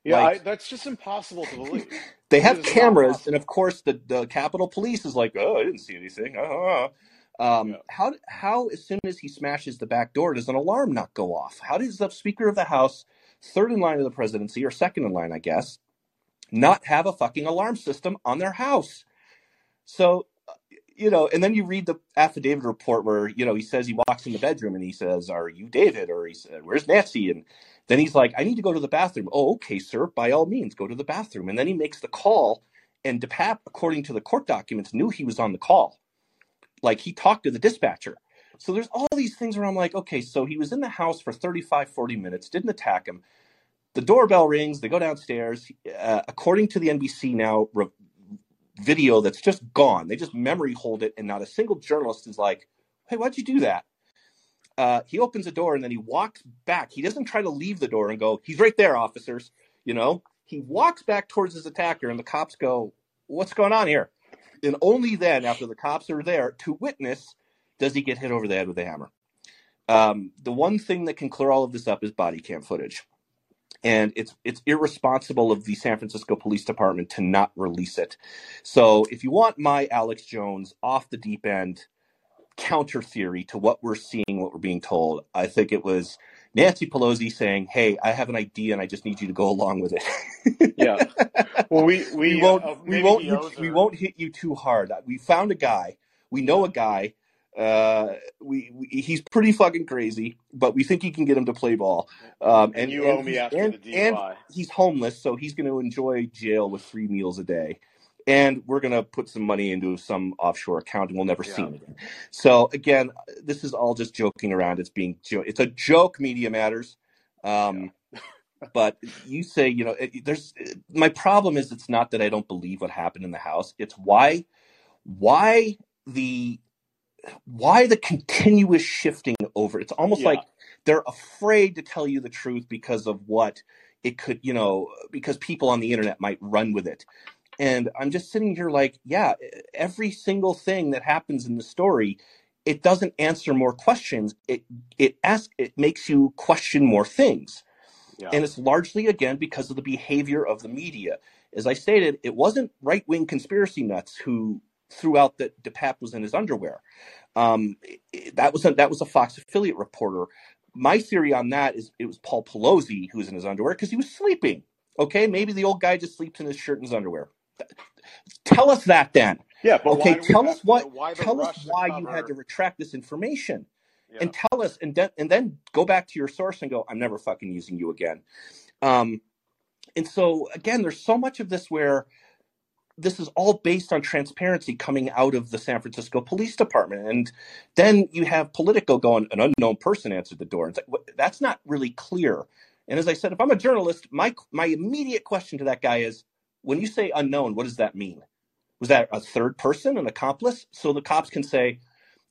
yeah. Like, I, that's just impossible to believe. they have cameras, and of course, the the Capitol Police is like, oh, I didn't see anything. Uh-huh. Um, Yeah. how how as soon as he smashes the back door, does an alarm not go off? How does the Speaker of the House, third in line of the presidency or second in line, I guess, not have a fucking alarm system on their house? So, uh, you know, and then you read the affidavit report where, you know, he says he walks in the bedroom and he says, Are you David? Or he said, Where's Nancy? And then he's like, I need to go to the bathroom. Oh, okay, sir. By all means, go to the bathroom. And then he makes the call. And DePape, according to the court documents, knew he was on the call. Like he talked to the dispatcher. So there's all these things where I'm like, okay, so he was in the house for 35, 40 minutes, didn't attack him. The doorbell rings. They go downstairs. Uh, according to the NBC now re- video that's just gone, they just memory hold it, and not a single journalist is like, "Hey, why'd you do that?" Uh, he opens the door and then he walks back. He doesn't try to leave the door and go, "He's right there, officers." You know, he walks back towards his attacker, and the cops go, "What's going on here?" And only then, after the cops are there to witness, does he get hit over the head with a hammer. Um, the one thing that can clear all of this up is body cam footage and it's it's irresponsible of the San Francisco Police Department to not release it. So if you want my Alex Jones off the deep end counter theory to what we're seeing, what we're being told, I think it was Nancy Pelosi saying, "Hey, I have an idea, and I just need you to go along with it." Yeah. Well, we we, we won't uh, we won't hit, we won't hit you too hard. We found a guy. We know a guy. Uh, we, we he's pretty fucking crazy, but we think he can get him to play ball. Um, And you owe me he's- after and, the and DUI. he's homeless, so he's going to enjoy jail with three meals a day. And we're going to put some money into some offshore account, and we'll never see Yeah. him again. So again, this is all just joking around. It's being jo- it's a joke. Media matters. Um, but you say you know it, there's my problem is it's not that I don't believe what happened in the house. It's why why the why the continuous shifting over. It's almost Yeah. like they're afraid to tell you the truth because of what it could, you know, because people on the internet might run with it. And I'm just sitting here like, yeah, every single thing that happens in the story, it doesn't answer more questions. It it asks it makes you question more things. Yeah. And it's largely again because of the behavior of the media. As I stated, it wasn't right wing conspiracy nuts who threw out that DePape was in his underwear. Um, that was a, that was a Fox affiliate reporter. My theory on that is it was Paul Pelosi who was in his underwear because he was sleeping. Okay, maybe the old guy just sleeps in his shirt and his underwear. Tell us that then. yeah, but okay, tell us what. why Tell us why you had to retract this information Yeah. and tell us and then and then go back to your source and go i'm never fucking using you again um and so again there's so much of this where this is all based on transparency coming out of the san francisco police department and then you have politico going an unknown person answered the door it's like that's not really clear and as i said if i'm a journalist my my immediate question to that guy is when you say unknown what does that mean was that a third person an accomplice so the cops can say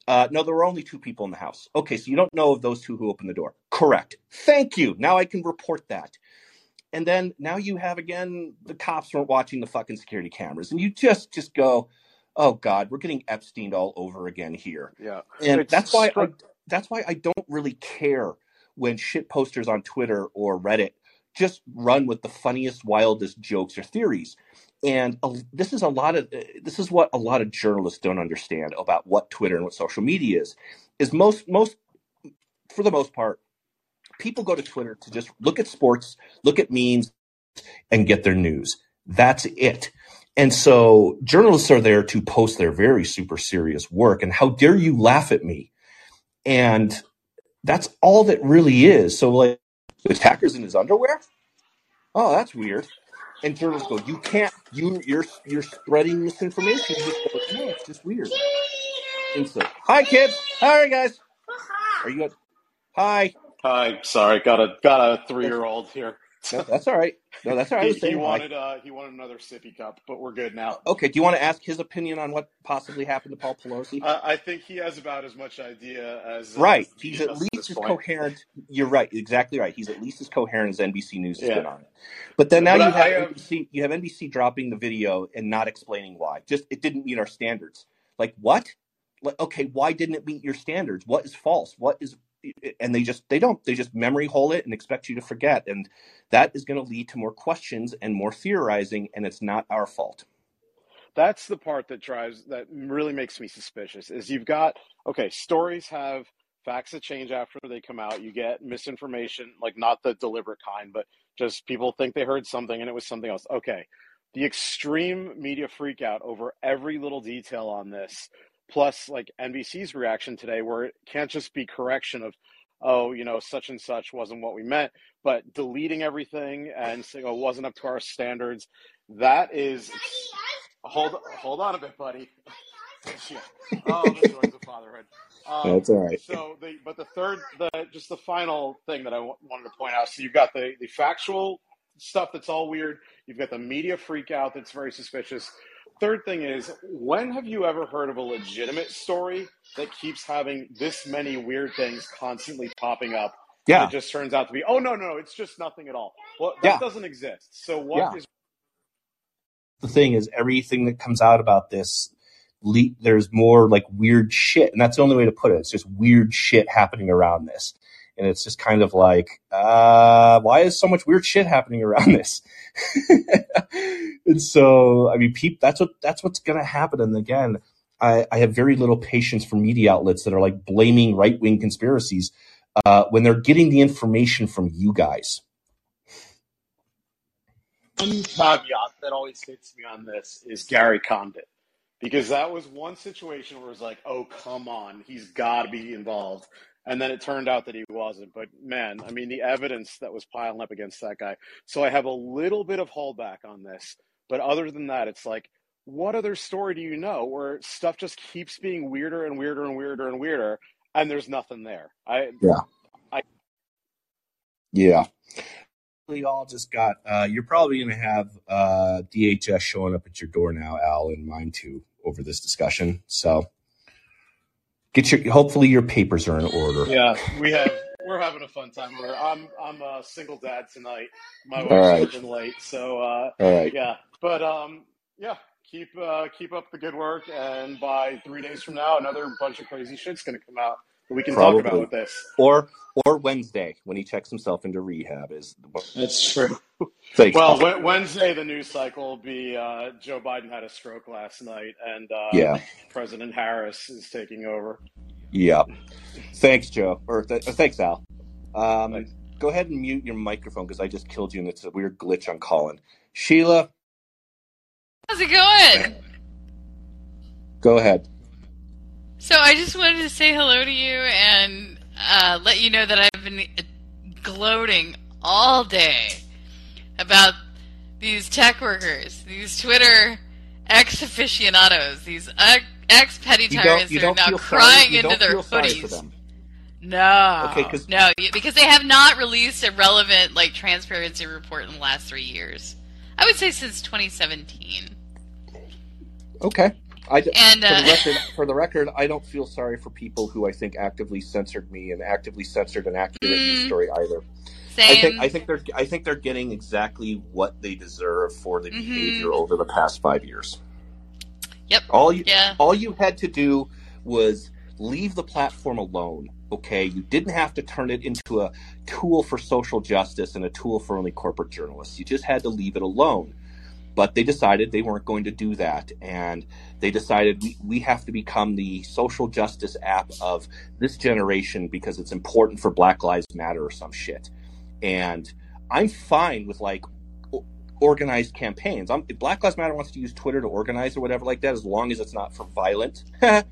uh, no, there were only two people in the house. Okay, so you don't know of those two who opened the door. Correct. Thank you. Now I can report that. And then now you have again the cops weren't watching the fucking security cameras, and you just just go, oh God, we're getting Epstein all over again here. Yeah. And It's that's why I, that's why I don't really care when shit posters on Twitter or Reddit just run with the funniest, wildest jokes or theories. And this is a lot of uh, this is what a lot of journalists don't understand about what Twitter and what social media is. Is most most for the most part, people go to Twitter to just look at sports, look at memes, and get their news. That's it. And so journalists are there to post their very super serious work. And how dare you laugh at me? And that's all that really is. So like the attacker's in his underwear? Oh, that's weird. And journalists go, you can't, you, you're, you're spreading misinformation. Just no, it's just weird. And so, hi kids. Hi guys. Are you? Hi. Hi, sorry, got a got a three year old here. No, that's all right. No, that's all right. He, he wanted uh he wanted another sippy cup, but we're good now. Okay, do you want to ask his opinion on what possibly happened to Paul Pelosi? Uh, I think he has about as much idea as uh, right. as He's at least as point. coherent. You're right. Exactly right. He's at least as coherent as NBC News has Yeah, been on it. But then now but you I, I have have NBC. You have NBC dropping the video and not explaining why. Just it didn't meet our standards. Like what? Like okay, why didn't it meet your standards? What is false? What is and they just they don't they just memory hole it and expect you to forget. And that is going to lead to more questions and more theorizing and it's not our fault. That's the part that drives that really makes me suspicious is you've got okay stories have facts that change after they come out. You get misinformation like not the deliberate kind but just people think they heard something and it was something else. Okay. The extreme media freak out over every little detail on this plus like nbc's reaction today where it can't just be correction of oh you know such and such wasn't what we meant but deleting everything and saying oh it wasn't up to our standards. That is hold hold on a bit buddy. Yeah. oh the joys of fatherhood. Um, that's all right. so the but the third the just the final thing that I w- wanted to point out so you've got the the factual stuff that's all weird. You've got the media freak out that's very suspicious third thing is when have you ever heard of a legitimate story that keeps having this many weird things constantly popping up yeah. it just turns out to be oh no no it's just nothing at all. Well that yeah. doesn't exist. So what yeah. is the thing is everything that comes out about this le- there's more like weird shit and that's the only way to put it. It's just weird shit happening around this and it's just kind of like uh why is so much weird shit happening around this and so i mean peep that's what that's what's gonna happen and again I, I have very little patience for media outlets that are like blaming right wing conspiracies uh, when they're getting the information from you guys. one caveat that always hits me on this is Gary Condit. Because that was one situation where it was like, oh, come on, he's got to be involved. And then it turned out that he wasn't. But man, I mean, the evidence that was piling up against that guy. So I have a little bit of holdback on this. But other than that, it's like, what other story do you know where stuff just keeps being weirder and weirder and weirder and weirder, and there's nothing there? I, Yeah. I, Yeah. We all just got. Uh, you're probably going to have uh, DHS showing up at your door now, Al, and mine too, over this discussion. So get your. Hopefully, your papers are in order. yeah, we have. We're having a fun time. We're, I'm I'm a single dad tonight. My wife's right. working late, so uh, All right. yeah. But um, yeah, keep uh, keep up the good work, and by three days from now, another bunch of crazy shit's gonna come out we can talk about with this. Or or Wednesday when he checks himself into rehab is. That's true. Thanks. Well, Wed- Wednesday the news cycle will be uh, Joe Biden had a stroke last night, and uh, Yeah. President Harris is taking over. Yeah. Thanks, Joe. Or th- uh, thanks, Al. Um, Thanks. go ahead and mute your microphone because I just killed you and it's a weird glitch on Callin. Sheila, How's it going? go ahead. So I just wanted to say hello to you and uh, let you know that I've been gloating all day about these tech workers, these Twitter ex aficionados, these ex petty tyrants who are now crying into their feel sorry for hoodies. No, Okay, 'cause- no, because they have not released a relevant like transparency report in the last three years. I would say since 2017. Okay. I And for the uh, record, for the record, I don't feel sorry for people who I think actively censored me and actively censored an accurate news Mm. story either. I same. think I think they're I think they're getting exactly what they deserve for the Mhm. behavior over the past five years. Yep. All you Yeah. all you had to do was leave the platform alone. Okay, you didn't have to turn it into a tool for social justice and a tool for only corporate journalists. You just had to leave it alone. But they decided they weren't going to do that, and they decided we, we have to become the social justice app of this generation because it's important for Black Lives Matter or some shit. And I'm fine with like organized campaigns. I'm, if Black Lives Matter wants to use Twitter to organize or whatever like that, as long as it's not for violent.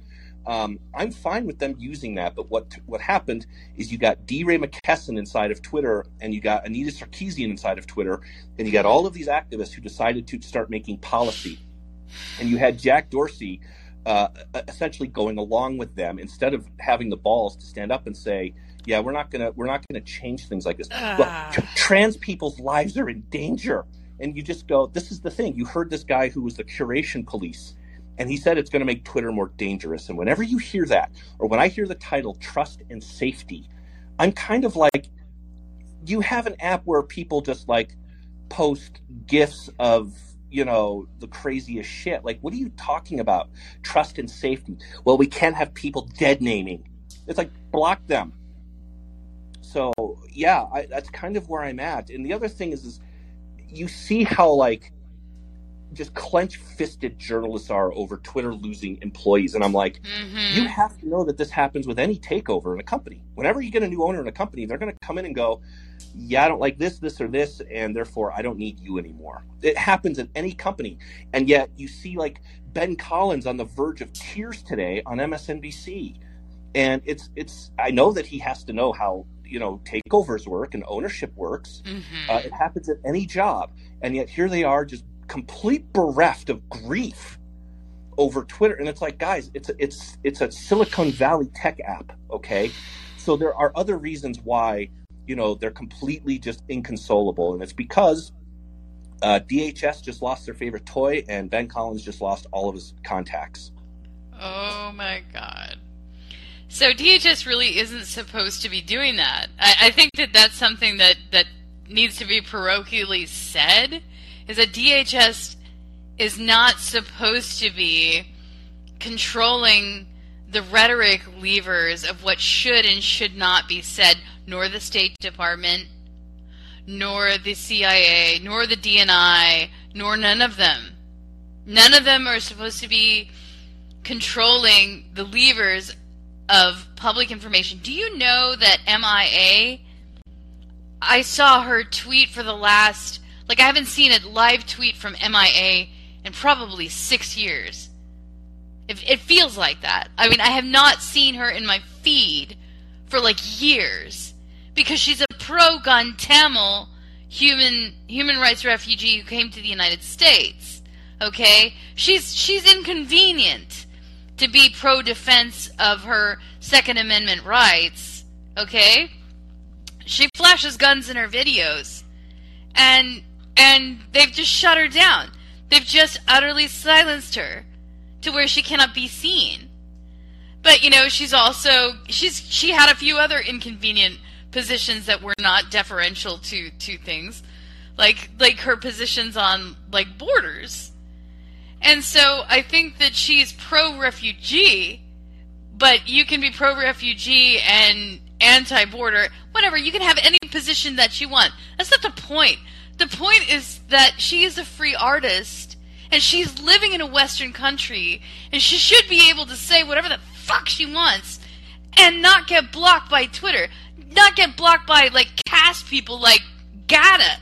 um, I'm fine with them using that. But what what happened is you got DeRay Mckesson inside of Twitter, and you got Anita Sarkeesian inside of Twitter, and you got all of these activists who decided to start making policy, and you had Jack Dorsey. Uh, essentially going along with them instead of having the balls to stand up and say, "Yeah, we're not gonna we're not gonna change things like this." Well, tr- trans people's lives are in danger, and you just go, "This is the thing." You heard this guy who was the curation police, and he said it's going to make Twitter more dangerous. And whenever you hear that, or when I hear the title "Trust and Safety," I'm kind of like, you have an app where people just like post gifs of you know the craziest shit. Like, what are you talking about? Trust and safety. Well, we can't have people dead naming. It's like block them. So yeah, I, that's kind of where I'm at. And the other thing is, is you see how like just clench fisted journalists are over Twitter losing employees, and I'm like, Mhm. you have to know that this happens with any takeover in a company. Whenever you get a new owner in a company, they're going to come in and go, "Yeah, I don't like this, this, or this, and therefore I don't need you anymore." It happens in any company, and yet you see like Ben Collins on the verge of tears today on MSNBC, and it's it's. I know that he has to know how you know takeovers work and ownership works. Mhm. Uh, it happens at any job, and yet here they are, just complete bereft of grief over Twitter. And it's like, guys, it's a, it's it's a Silicon Valley tech app, okay? So there are other reasons why you know they're completely just inconsolable, and it's because uh, DHS just lost their favorite toy, and Ben Collins just lost all of his contacts. Oh my god. So DHS really isn't supposed to be doing that. I, I think that that's something that, that needs to be parochially said, is that DHS is not supposed to be controlling the rhetoric levers of what should and should not be said, nor the State Department, nor the CIA, nor the DNI, nor none of them. None of them are supposed to be controlling the levers of public information. Do you know that MIA? I saw her tweet for the last, like, I haven't seen a live tweet from MIA in probably six years. It, it feels like that. I mean, I have not seen her in my feed for like years because she's a pro-gun Tamil human human rights refugee who came to the United States. Okay, she's she's inconvenient to be pro defense of her Second Amendment rights. Okay, she flashes guns in her videos, and and they've just shut her down. They've just utterly silenced her to where she cannot be seen. But you know, she's also she's she had a few other inconvenient positions that were not deferential to to things, like like her positions on like borders. And so I think that she's pro refugee, but you can be pro refugee and anti border, whatever. You can have any position that you want. That's not the point. The point is that she is a free artist and she's living in a Western country and she should be able to say whatever the fuck she wants and not get blocked by Twitter, not get blocked by like cast people like Gadde.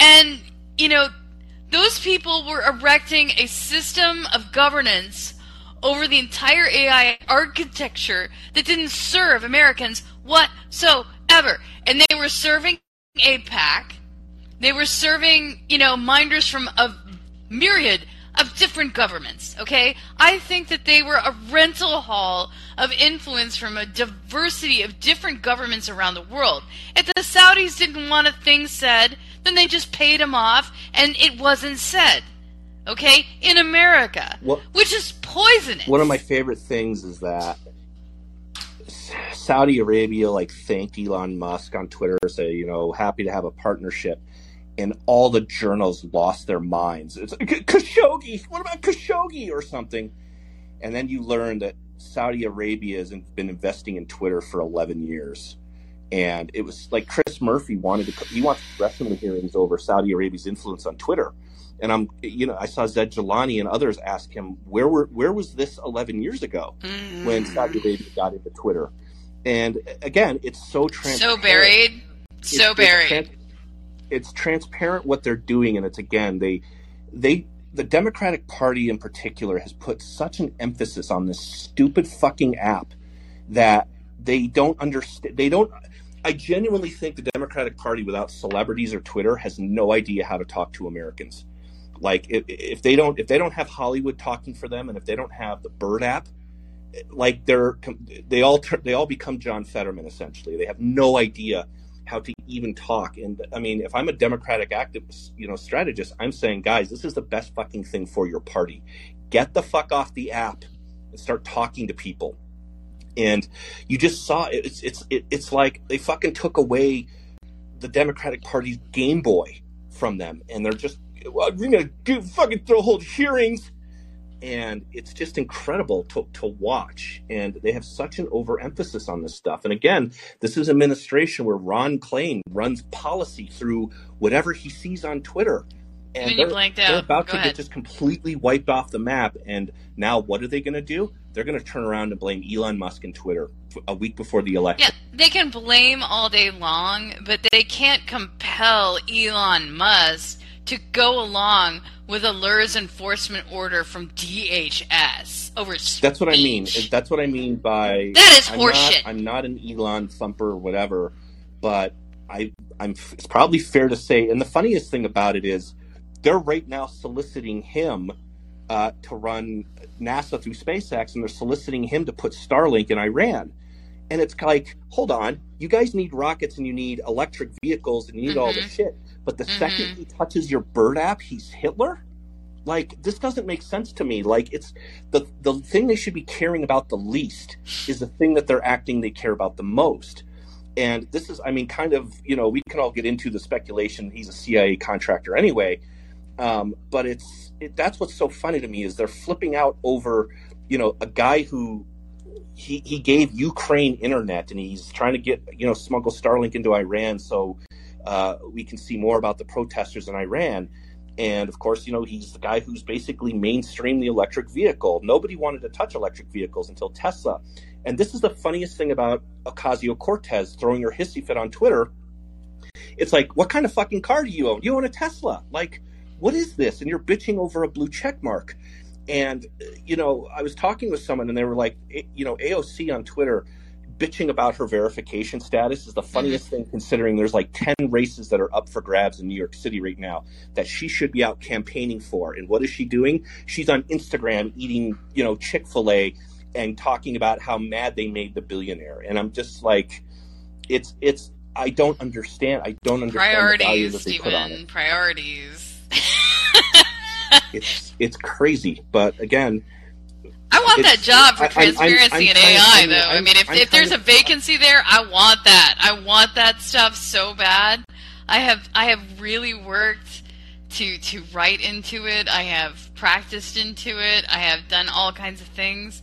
And, you know, those people were erecting a system of governance over the entire AI architecture that didn't serve Americans whatsoever. And they were serving a APAC. They were serving, you know, minders from a myriad of different governments, okay? I think that they were a rental hall of influence from a diversity of different governments around the world. If the Saudis didn't want a thing said, then they just paid them off and it wasn't said. Okay? In America. Which is poisonous. One of my favorite things is that Saudi Arabia like thanked Elon Musk on Twitter, say you know happy to have a partnership, and all the journals lost their minds. It's like Khashoggi. What about Khashoggi or something? And then you learn that Saudi Arabia has been investing in Twitter for 11 years. And it was like Chris Murphy wanted to, he wants congressional hearings over Saudi Arabia's influence on Twitter. And I'm, you know, I saw Zaid Jilani and others ask him, where were, where was this 11 years ago when mm. Saudi Arabia got into Twitter? And again, it's so transparent. So buried. So It's- buried. It's, transparent what they're doing, and it's again they they the Democratic Party in particular has put such an emphasis on this stupid fucking app that they don't understand. They don't. I genuinely think the Democratic Party, without celebrities or Twitter, has no idea how to talk to Americans. Like if, if they don't if they don't have Hollywood talking for them, and if they don't have the Bird app, like they're they all they all become John Fetterman essentially. They have no idea how to even talk. And I mean, if I'm a Democratic activist, you know, strategist, I'm saying, guys, this is the best fucking thing for your party. Get the fuck off the app and start talking to people. And you just saw it. It's it's it, it's like they fucking took away the Democratic Party's Game Boy from them, and they're just well, we're gonna do, fucking throw hold hearings and it's just incredible to, to watch. And they have such an overemphasis on this stuff. And again, this is administration where Ron Klain runs policy through whatever he sees on Twitter. And they're, blanked they're about Go to ahead. get just completely wiped off the map. And now what are they going to do? They're going to turn around and blame Elon Musk and Twitter a week before the election. Yeah, they can blame all day long, but they can't compel Elon Musk to go along with a LURS enforcement order from DHS over speech. That's what I mean. That's what I mean by That is I'm horseshit. Not, I'm not an Elon thumper or whatever, but I I'm it's probably fair to say. And the funniest thing about it is they're right now soliciting him uh, to run NASA through SpaceX, and they're soliciting him to put Starlink in Iran. And it's like, hold on, you guys need rockets and you need electric vehicles and you need all this shit. But the second Mhm. he touches your bird app, he's Hitler? Like this doesn't make sense to me. Like it's the the thing they should be caring about the least is the thing that they're acting they care about the most. And this is, I mean, kind of, you know, we can all get into the speculation he's a CIA contractor anyway. Um, but it's it, that's what's so funny to me is they're flipping out over, you know, a guy who he he gave Ukraine internet and he's trying to get you know smuggle Starlink into Iran so uh, we can see more about the protesters in Iran. And of course, you know, he's the guy who's basically mainstreamed the electric vehicle. Nobody wanted to touch electric vehicles until Tesla. And this is the funniest thing about Ocasio Cortez throwing her hissy fit on Twitter. It's like, what kind of fucking car do you own? You own a Tesla. Like, what is this? And you're bitching over a blue check mark. And, you know, I was talking with someone and they were like, you know, AOC on Twitter bitching about her verification status is the funniest thing considering there's like 10 races that are up for grabs in New York City right now that she should be out campaigning for. And what is she doing? She's on Instagram eating, you know, Chick fil A and talking about how mad they made the billionaire. And I'm just like, it's, it's, I don't understand. I don't understand the value Priorities, that they put on it. Stephen. Priorities. It's, it's crazy. But again, I want that job for I- transparency I'm and AI, I'm- though. i I'm- mean, if, I'm if there's a vacancy there, I want that. I want that stuff so bad. I have I have really worked to to write into it. I have practiced into it. I have done all kinds of things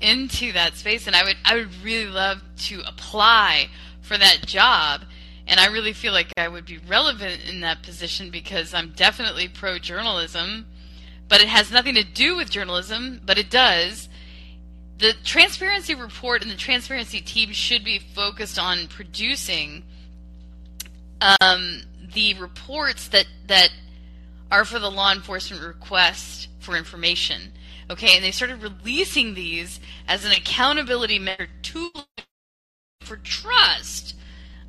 into that space, and I would I would really love to apply for that job. And I really feel like I would be relevant in that position because I'm definitely pro journalism but it has nothing to do with journalism, but it does. The transparency report and the transparency team should be focused on producing um, the reports that that are for the law enforcement request for information. Okay, and they started releasing these as an accountability measure tool for trust.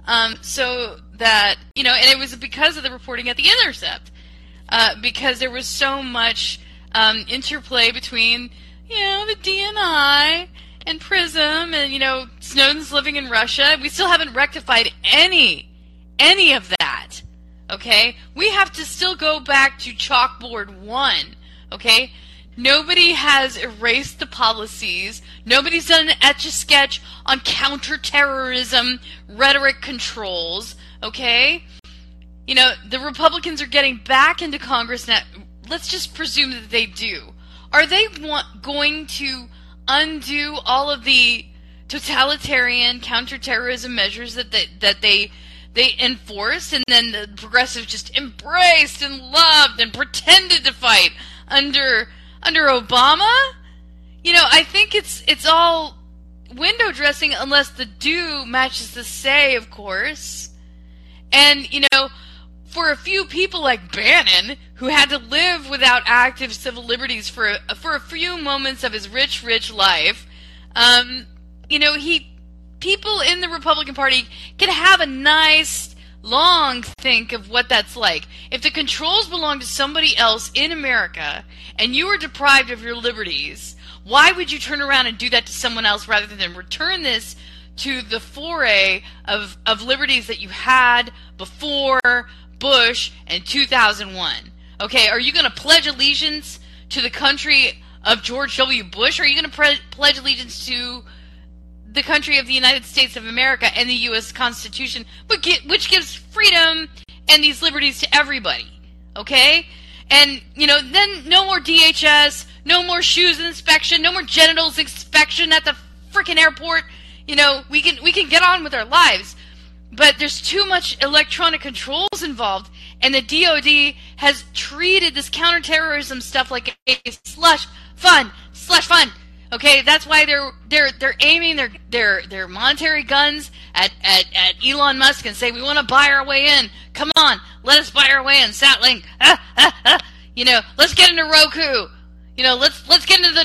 Um, so that you know, and it was because of the reporting at the Intercept uh, because there was so much um, interplay between, you know, the DNI and Prism, and you know, Snowden's living in Russia. We still haven't rectified any, any of that. Okay, we have to still go back to chalkboard one. Okay, nobody has erased the policies. Nobody's done an etch a sketch on counterterrorism rhetoric controls. Okay you know, the Republicans are getting back into Congress now. Let's just presume that they do. Are they want, going to undo all of the totalitarian counterterrorism measures that they, that they they enforced and then the progressives just embraced and loved and pretended to fight under under Obama? You know, I think it's it's all window dressing unless the do matches the say, of course. And, you know, for a few people like Bannon, who had to live without active civil liberties for a, for a few moments of his rich, rich life, um, you know, he people in the Republican Party can have a nice long think of what that's like. If the controls belong to somebody else in America and you are deprived of your liberties, why would you turn around and do that to someone else rather than return this to the foray of, of liberties that you had before Bush and 2001? Okay, are you going to pledge allegiance to the country of George W. Bush? Or are you going to pre- pledge allegiance to the country of the United States of America and the U.S. Constitution, which gives freedom and these liberties to everybody? Okay? And, you know, then no more DHS, no more shoes inspection, no more genitals inspection at the freaking airport. You know, we can we can get on with our lives. But there's too much electronic controls involved, and the DoD has treated this counterterrorism stuff like a slush fund, slush fund. Okay, that's why they're they're they're aiming their their their monetary guns at, at, at Elon Musk and say we want to buy our way in. Come on, let us buy our way in. Starlink, ah, ah, ah. you know, let's get into Roku. You know, let's let's get into the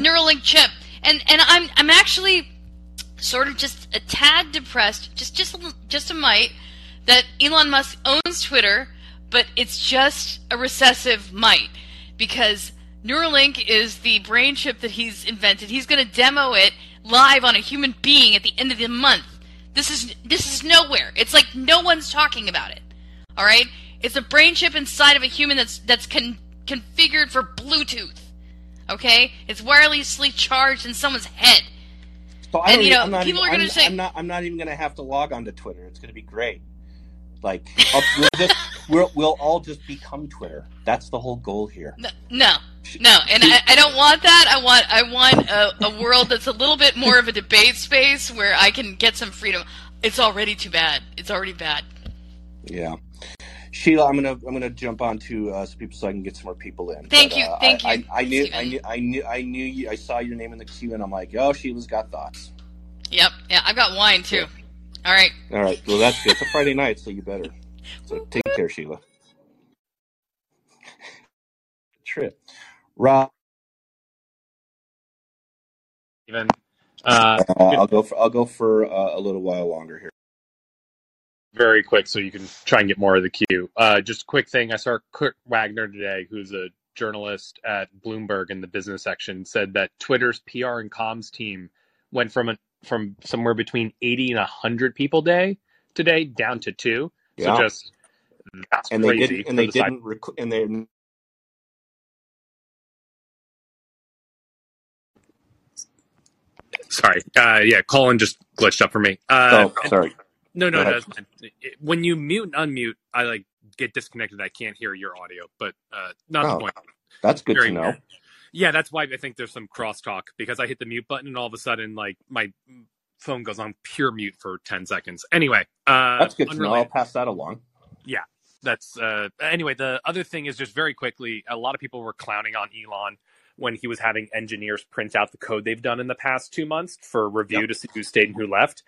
Neuralink chip. And and I'm I'm actually sort of just a tad depressed, just just just a mite, that Elon Musk owns Twitter, but it's just a recessive mite because Neuralink is the brain chip that he's invented. He's going to demo it live on a human being at the end of the month. This is this is nowhere. It's like no one's talking about it. All right, it's a brain chip inside of a human that's that's con- configured for Bluetooth. Okay, it's wirelessly charged in someone's head. So I and you know, people even, are going to say, "I'm not. I'm not even going to have to log on to Twitter. It's going to be great." Like uh, we'll, just, we'll, we'll all just become Twitter. That's the whole goal here. No, no, no. and I, I, don't want that. I want I want a, a world that's a little bit more of a debate space where I can get some freedom. It's already too bad. It's already bad. Yeah. Sheila, I'm gonna I'm gonna jump on to uh, some people so I can get some more people in. Thank but, you, uh, thank I, you. I, I knew I knew I knew I knew you. I saw your name in the queue, and I'm like, oh, Sheila's got thoughts. Yep, yeah, I've got wine too. All right. All right. Well, that's good. It's a Friday night, so you better. So take care, Sheila. Trip, Rob. Even. Uh, uh, I'll go for I'll go for uh, a little while longer here very quick so you can try and get more of the queue. Uh, just a quick thing. I saw Kurt Wagner today, who's a journalist at Bloomberg in the business section, said that Twitter's PR and comms team went from a, from somewhere between 80 and 100 people day today down to two. Yeah. So just that's and crazy. They did, and they the didn't rec- and they Sorry. Uh, yeah, Callin just glitched up for me. Uh, oh, sorry. No, no, no. When you mute and unmute, I like get disconnected. I can't hear your audio, but uh, not oh, the point. That's good Very to know. Weird. Yeah, that's why I think there's some crosstalk because I hit the mute button and all of a sudden, like my phone goes on pure mute for ten seconds. Anyway, uh, that's good unrelated. to know. I'll pass that along. Yeah, that's uh, anyway. The other thing is just very quickly. A lot of people were clowning on Elon when he was having engineers print out the code they've done in the past two months for review yep. to see who stayed and who left.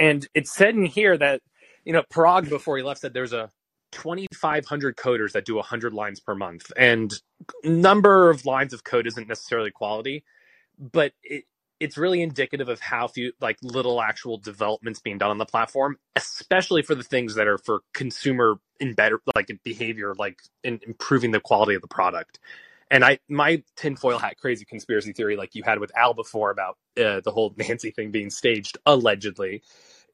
And it's said in here that, you know, Parag before he left said there's a 2,500 coders that do 100 lines per month. And number of lines of code isn't necessarily quality, but it, it's really indicative of how few like little actual developments being done on the platform, especially for the things that are for consumer in better like behavior, like in improving the quality of the product. And I my tinfoil hat crazy conspiracy theory, like you had with Al before about uh, the whole Nancy thing being staged allegedly,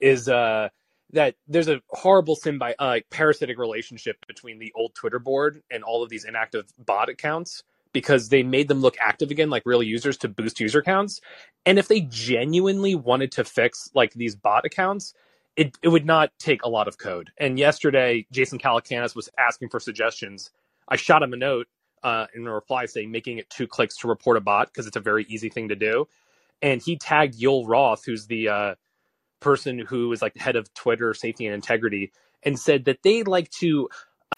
is uh, that there's a horrible symbi- uh, parasitic relationship between the old Twitter board and all of these inactive bot accounts because they made them look active again like real users to boost user counts. And if they genuinely wanted to fix like these bot accounts, it, it would not take a lot of code. And yesterday, Jason Calacanis was asking for suggestions. I shot him a note uh, in a reply saying making it two clicks to report a bot because it's a very easy thing to do. And he tagged Yoel Roth, who's the uh, person who is like head of Twitter safety and integrity, and said that they like to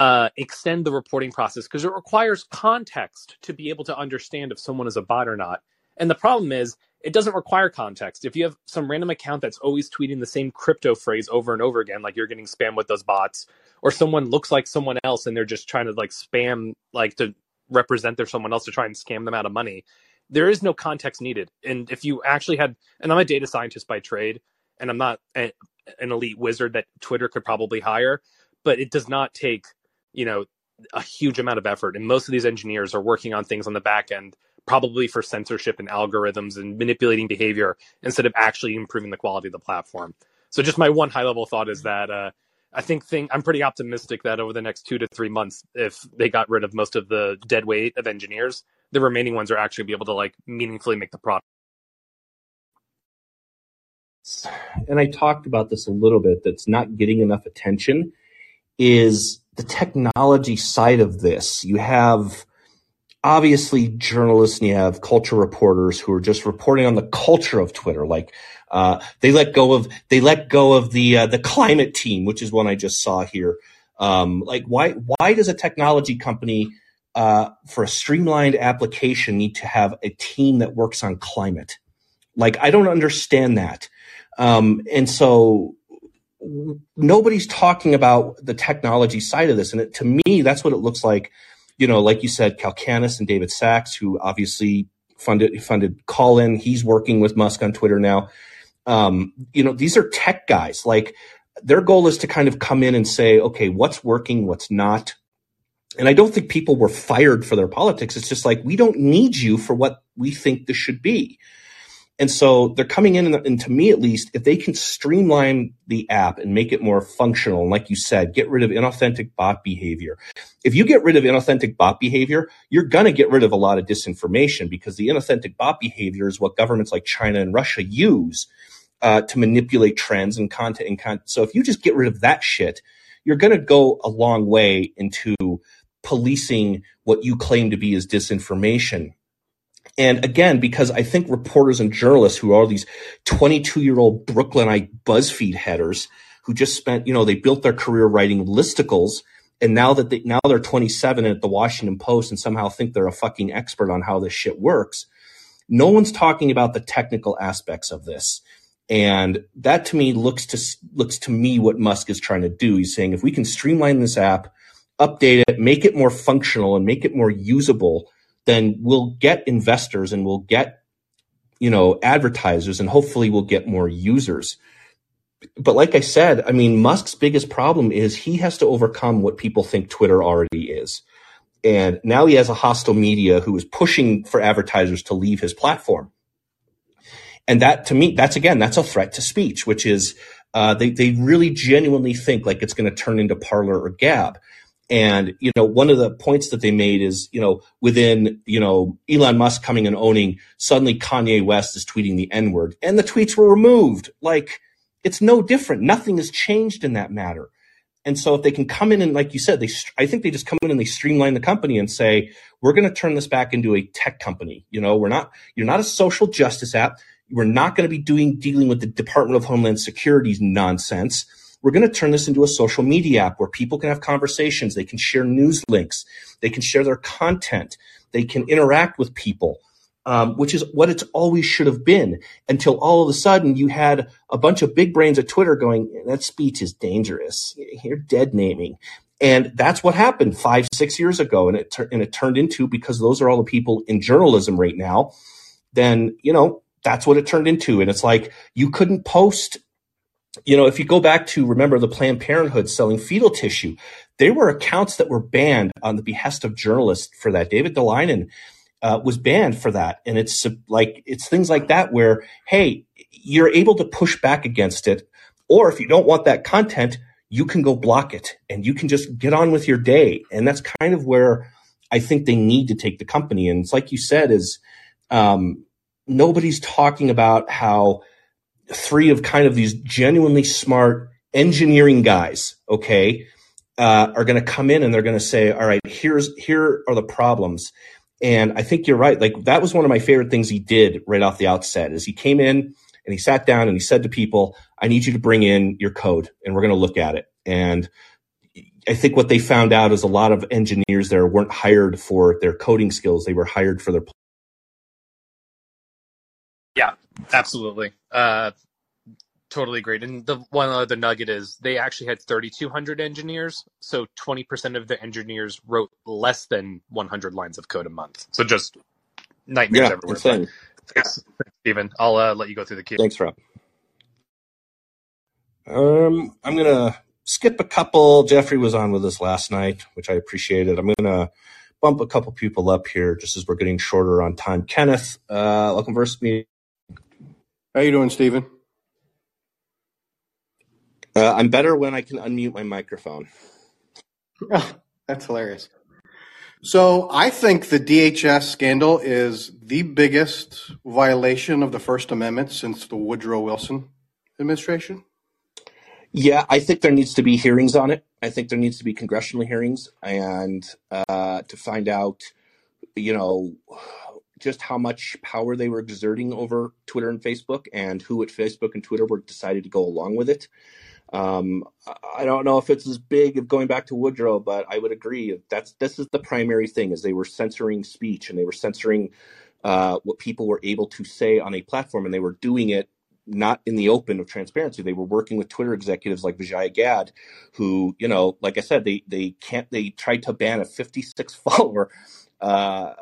uh, extend the reporting process because it requires context to be able to understand if someone is a bot or not. And the problem is, it doesn't require context. If you have some random account that's always tweeting the same crypto phrase over and over again, like you're getting spam with those bots, or someone looks like someone else and they're just trying to like spam, like to represent their someone else to try and scam them out of money, there is no context needed. And if you actually had, and I'm a data scientist by trade, and I'm not a, an elite wizard that Twitter could probably hire, but it does not take, you know, a huge amount of effort. And most of these engineers are working on things on the back end probably for censorship and algorithms and manipulating behavior instead of actually improving the quality of the platform. So just my one high level thought is that uh, I think thing I'm pretty optimistic that over the next two to three months, if they got rid of most of the dead weight of engineers, the remaining ones are actually going to be able to like meaningfully make the product. And I talked about this a little bit. That's not getting enough attention. Is the technology side of this? You have obviously journalists and you have culture reporters who are just reporting on the culture of Twitter. Like, uh, they let go of, they let go of the, uh, the climate team, which is one I just saw here. Um, like why, why does a technology company, uh, for a streamlined application need to have a team that works on climate? Like, I don't understand that. Um, and so nobody's talking about the technology side of this. And it, to me, that's what it looks like you know, like you said, Calacanis and David Sacks, who obviously funded funded Callin, he's working with Musk on Twitter now. Um, you know, these are tech guys. Like their goal is to kind of come in and say, okay, what's working, what's not. And I don't think people were fired for their politics. It's just like we don't need you for what we think this should be. And so they're coming in, and, and, to me at least, if they can streamline the app and make it more functional, and like you said, get rid of inauthentic bot behavior. If you get rid of inauthentic bot behavior, you're going to get rid of a lot of disinformation because the inauthentic bot behavior is what governments like China and Russia use uh, to manipulate trends and content. And content. So if you just get rid of that shit, you're going to go a long way into policing what you claim to be as disinformation and again, because I think reporters and journalists who are these 22 year old Brooklynite BuzzFeed headers who just spent, you know, they built their career writing listicles. And now that they, now they're 27 at the Washington Post and somehow think they're a fucking expert on how this shit works. No one's talking about the technical aspects of this. And that to me looks to, looks to me what Musk is trying to do. He's saying if we can streamline this app, update it, make it more functional and make it more usable, then we'll get investors and we'll get, you know, advertisers and hopefully we'll get more users. But like I said, I mean, Musk's biggest problem is he has to overcome what people think Twitter already is. And now he has a hostile media who is pushing for advertisers to leave his platform. And that to me, that's again, that's a threat to speech, which is uh, they, they really genuinely think like it's going to turn into Parler or Gab. And, you know, one of the points that they made is, you know, within, you know, Elon Musk coming and owning, suddenly Kanye West is tweeting the N word and the tweets were removed. Like, it's no different. Nothing has changed in that matter. And so if they can come in and, like you said, they, I think they just come in and they streamline the company and say, we're going to turn this back into a tech company. You know, we're not, you're not a social justice app. We're not going to be doing, dealing with the Department of Homeland Security's nonsense we're going to turn this into a social media app where people can have conversations. They can share news links. They can share their content. They can interact with people, um, which is what it's always should have been until all of a sudden you had a bunch of big brains at Twitter going, that speech is dangerous. You're dead naming. And that's what happened five, six years ago. And it, and it turned into, because those are all the people in journalism right now, then, you know, that's what it turned into. And it's like, you couldn't post you know, if you go back to remember the Planned Parenthood selling fetal tissue, there were accounts that were banned on the behest of journalists for that. David Daleiden uh, was banned for that, and it's like it's things like that where hey, you're able to push back against it, or if you don't want that content, you can go block it, and you can just get on with your day, and that's kind of where I think they need to take the company. And it's like you said, is um, nobody's talking about how three of kind of these genuinely smart engineering guys, okay, uh, are going to come in and they're going to say, all right, here's here are the problems. And I think you're right. Like that was one of my favorite things he did right off the outset is he came in and he sat down and he said to people, I need you to bring in your code and we're going to look at it. And I think what they found out is a lot of engineers there weren't hired for their coding skills. They were hired for their. Yeah, absolutely. Uh, totally great. And the one other nugget is they actually had 3,200 engineers. So 20% of the engineers wrote less than 100 lines of code a month. So just nightmares yeah, everywhere. Insane. Thanks, Stephen. I'll uh, let you go through the queue. Thanks, Rob. Um, I'm gonna skip a couple. Jeffrey was on with us last night, which I appreciated. I'm gonna bump a couple people up here just as we're getting shorter on time. Kenneth, uh, welcome first me. How are you doing, Stephen? Uh, I'm better when I can unmute my microphone. Oh, that's hilarious. So I think the DHS scandal is the biggest violation of the First Amendment since the Woodrow Wilson administration. Yeah, I think there needs to be hearings on it. I think there needs to be congressional hearings and uh, to find out, you know, just how much power they were exerting over Twitter and Facebook and who at Facebook and Twitter were decided to go along with it. Um, I don't know if it's as big of going back to Woodrow, but I would agree that's this is the primary thing is they were censoring speech and they were censoring uh, what people were able to say on a platform, and they were doing it not in the open of transparency. They were working with Twitter executives like Vijay Gadde, who, you know, like I said, they they can't they tried to ban a 56 follower uh,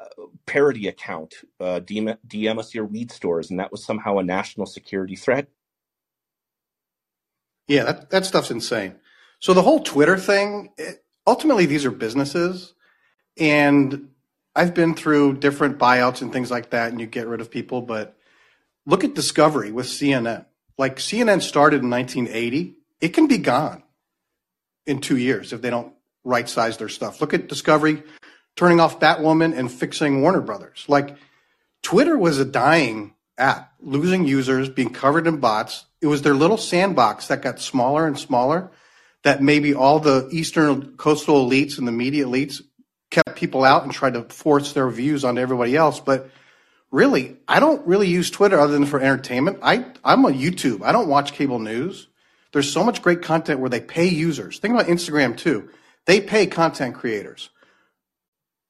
parody account, uh, DM, DM us your weed stores, and that was somehow a national security threat. Yeah, that, that stuff's insane. So the whole Twitter thing, it, ultimately, these are businesses. And I've been through different buyouts and things like that, and you get rid of people. But look at Discovery with CNN. Like CNN started in 1980, it can be gone in two years if they don't right size their stuff. Look at Discovery turning off Batwoman and fixing Warner Brothers. Like Twitter was a dying app, losing users, being covered in bots. It was their little sandbox that got smaller and smaller. That maybe all the eastern coastal elites and the media elites kept people out and tried to force their views onto everybody else. But really, I don't really use Twitter other than for entertainment. I I'm on YouTube. I don't watch cable news. There's so much great content where they pay users. Think about Instagram too. They pay content creators.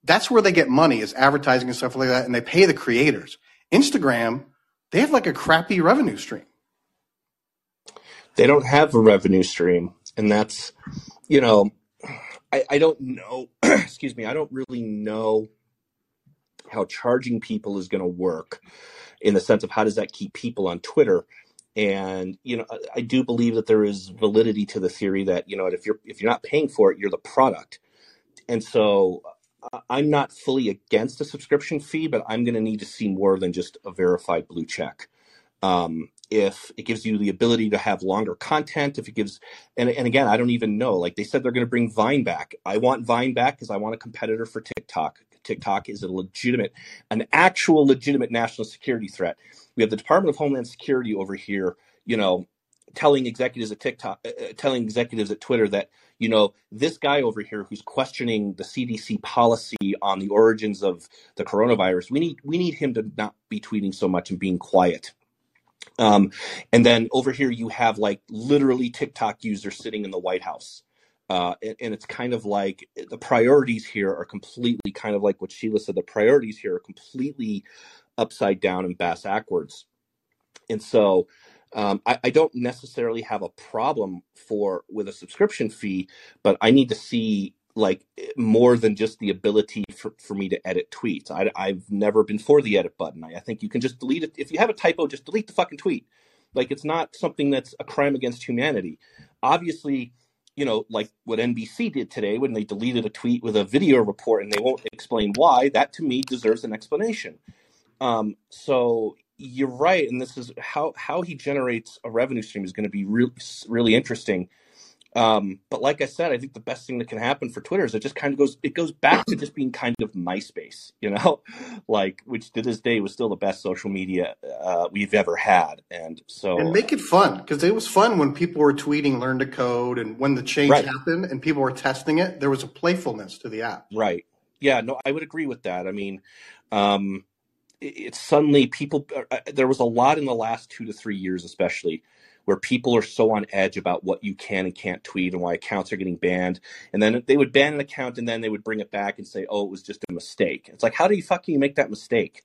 That's where they get money is advertising and stuff like that, and they pay the creators. Instagram, they have like a crappy revenue stream. They don't have a revenue stream, and that's you know, I, I don't know. excuse me, I don't really know how charging people is going to work in the sense of how does that keep people on Twitter. And you know, I do believe that there is validity to the theory that you know if you're if you're not paying for it, you're the product. And so I'm not fully against a subscription fee, but I'm going to need to see more than just a verified blue check. Um, if it gives you the ability to have longer content, if it gives, and, and again, I don't even know. Like they said, they're going to bring Vine back. I want Vine back because I want a competitor for TikTok. TikTok is a legitimate, an actual legitimate national security threat. We have the Department of Homeland Security over here, you know, telling executives at TikTok, uh, uh, telling executives at Twitter that you know this guy over here who's questioning the CDC policy on the origins of the coronavirus. We need we need him to not be tweeting so much and being quiet. Um, and then over here you have like literally TikTok users sitting in the White House. Uh, and, and, it's kind of like the priorities here are completely kind of like what Sheila said. The priorities here are completely upside down and bass backwards. And so um, I, I, don't necessarily have a problem for with a subscription fee, but I need to see like more than just the ability for, for me to edit tweets. I, have never been for the edit button. I, I think you can just delete it. If you have a typo, just delete the fucking tweet. Like it's not something that's a crime against humanity. Obviously, you know, like what NBC did today when they deleted a tweet with a video report and they won't explain why, that to me deserves an explanation. Um, so you're right, and this is how how he generates a revenue stream is going to be really really interesting. Um, but like I said, I think the best thing that can happen for Twitter is it just kind of goes it goes back to just being kind of MySpace, you know, like which to this day was still the best social media uh, we've ever had, and so and make it fun because it was fun when people were tweeting "learn to code" and when the change right. happened and people were testing it, there was a playfulness to the app. Right. Yeah. No, I would agree with that. I mean, um, it's suddenly people. Uh, uh, there was a lot in the last two to three years, especially where people are so on edge about what you can and can't tweet and why accounts are getting banned. And then they would ban an account and then they would bring it back and say, oh, it was just a mistake. It's like, how do you fucking make that mistake?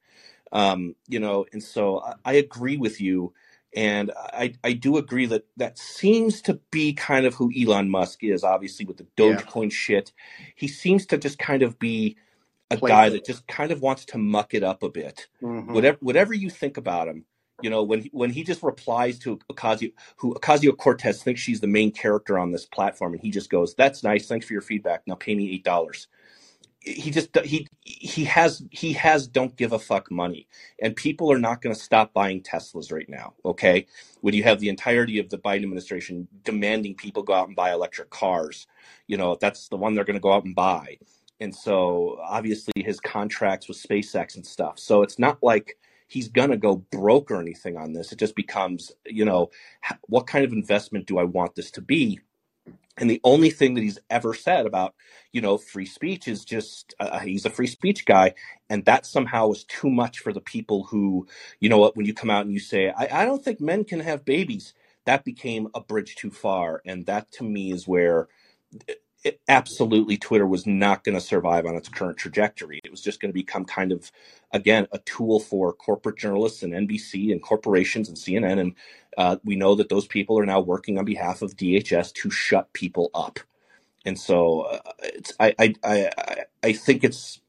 Um, you know, and so I, I agree with you. And I, I do agree that that seems to be kind of who Elon Musk is, obviously, with the Dogecoin yeah. shit. He seems to just kind of be a guy that just kind of wants to muck it up a bit. Mm-hmm. Whatever whatever you think about him, you know, when he, when he just replies to Ocasio, who Ocasio Cortez thinks she's the main character on this platform, and he just goes, "That's nice. Thanks for your feedback. Now pay me eight dollars." He just he he has he has don't give a fuck money, and people are not going to stop buying Teslas right now. Okay, when you have the entirety of the Biden administration demanding people go out and buy electric cars, you know that's the one they're going to go out and buy. And so obviously his contracts with SpaceX and stuff. So it's not like he's gonna go broke or anything on this. It just becomes, you know, what kind of investment do I want this to be? And the only thing that he's ever said about, you know, free speech is just uh, he's a free speech guy, and that somehow is too much for the people who, you know, what when you come out and you say, I, I don't think men can have babies, that became a bridge too far, and that to me is where it, absolutely Twitter was not going to survive on its current trajectory. It was just going to become kind of, again, a tool for corporate journalists and NBC and corporations and CNN. And uh, we know that those people are now working on behalf of DHS to shut people up. And so uh, it's, I, I, I, I think it's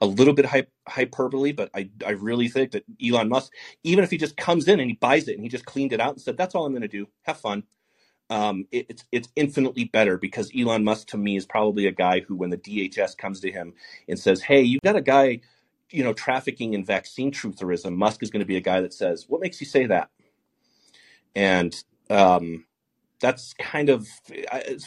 a little bit hyperbole, but I, I really think that Elon Musk, even if he just comes in and he buys it and he just cleaned it out and said, that's all I'm going to do, have fun um, it, it's it's infinitely better because Elon Musk to me is probably a guy who, when the DHS comes to him and says, "Hey, you've got a guy, you know, trafficking in vaccine trutherism," Musk is going to be a guy that says, "What makes you say that?" And um, that's kind of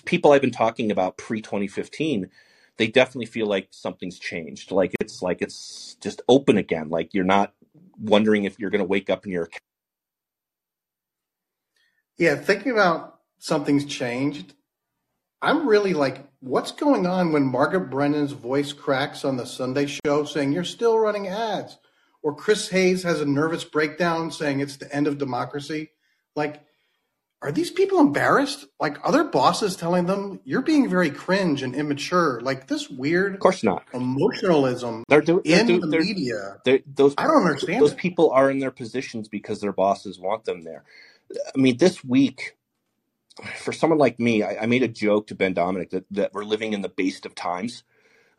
people I've been talking about pre 2015. They definitely feel like something's changed. Like it's like it's just open again. Like you're not wondering if you're going to wake up in your yeah, thinking about something's changed. I'm really like, what's going on when Margaret Brennan's voice cracks on the Sunday show saying you're still running ads? Or Chris Hayes has a nervous breakdown saying it's the end of democracy? Like, are these people embarrassed? Like other bosses telling them you're being very cringe and immature? Like this weird, of course not, emotionalism they're doing in they're, the they're, media. They're, those I don't understand. Those it. people are in their positions because their bosses want them there. I mean, this week for someone like me, I, I made a joke to Ben Domenech that, that we're living in the based of times.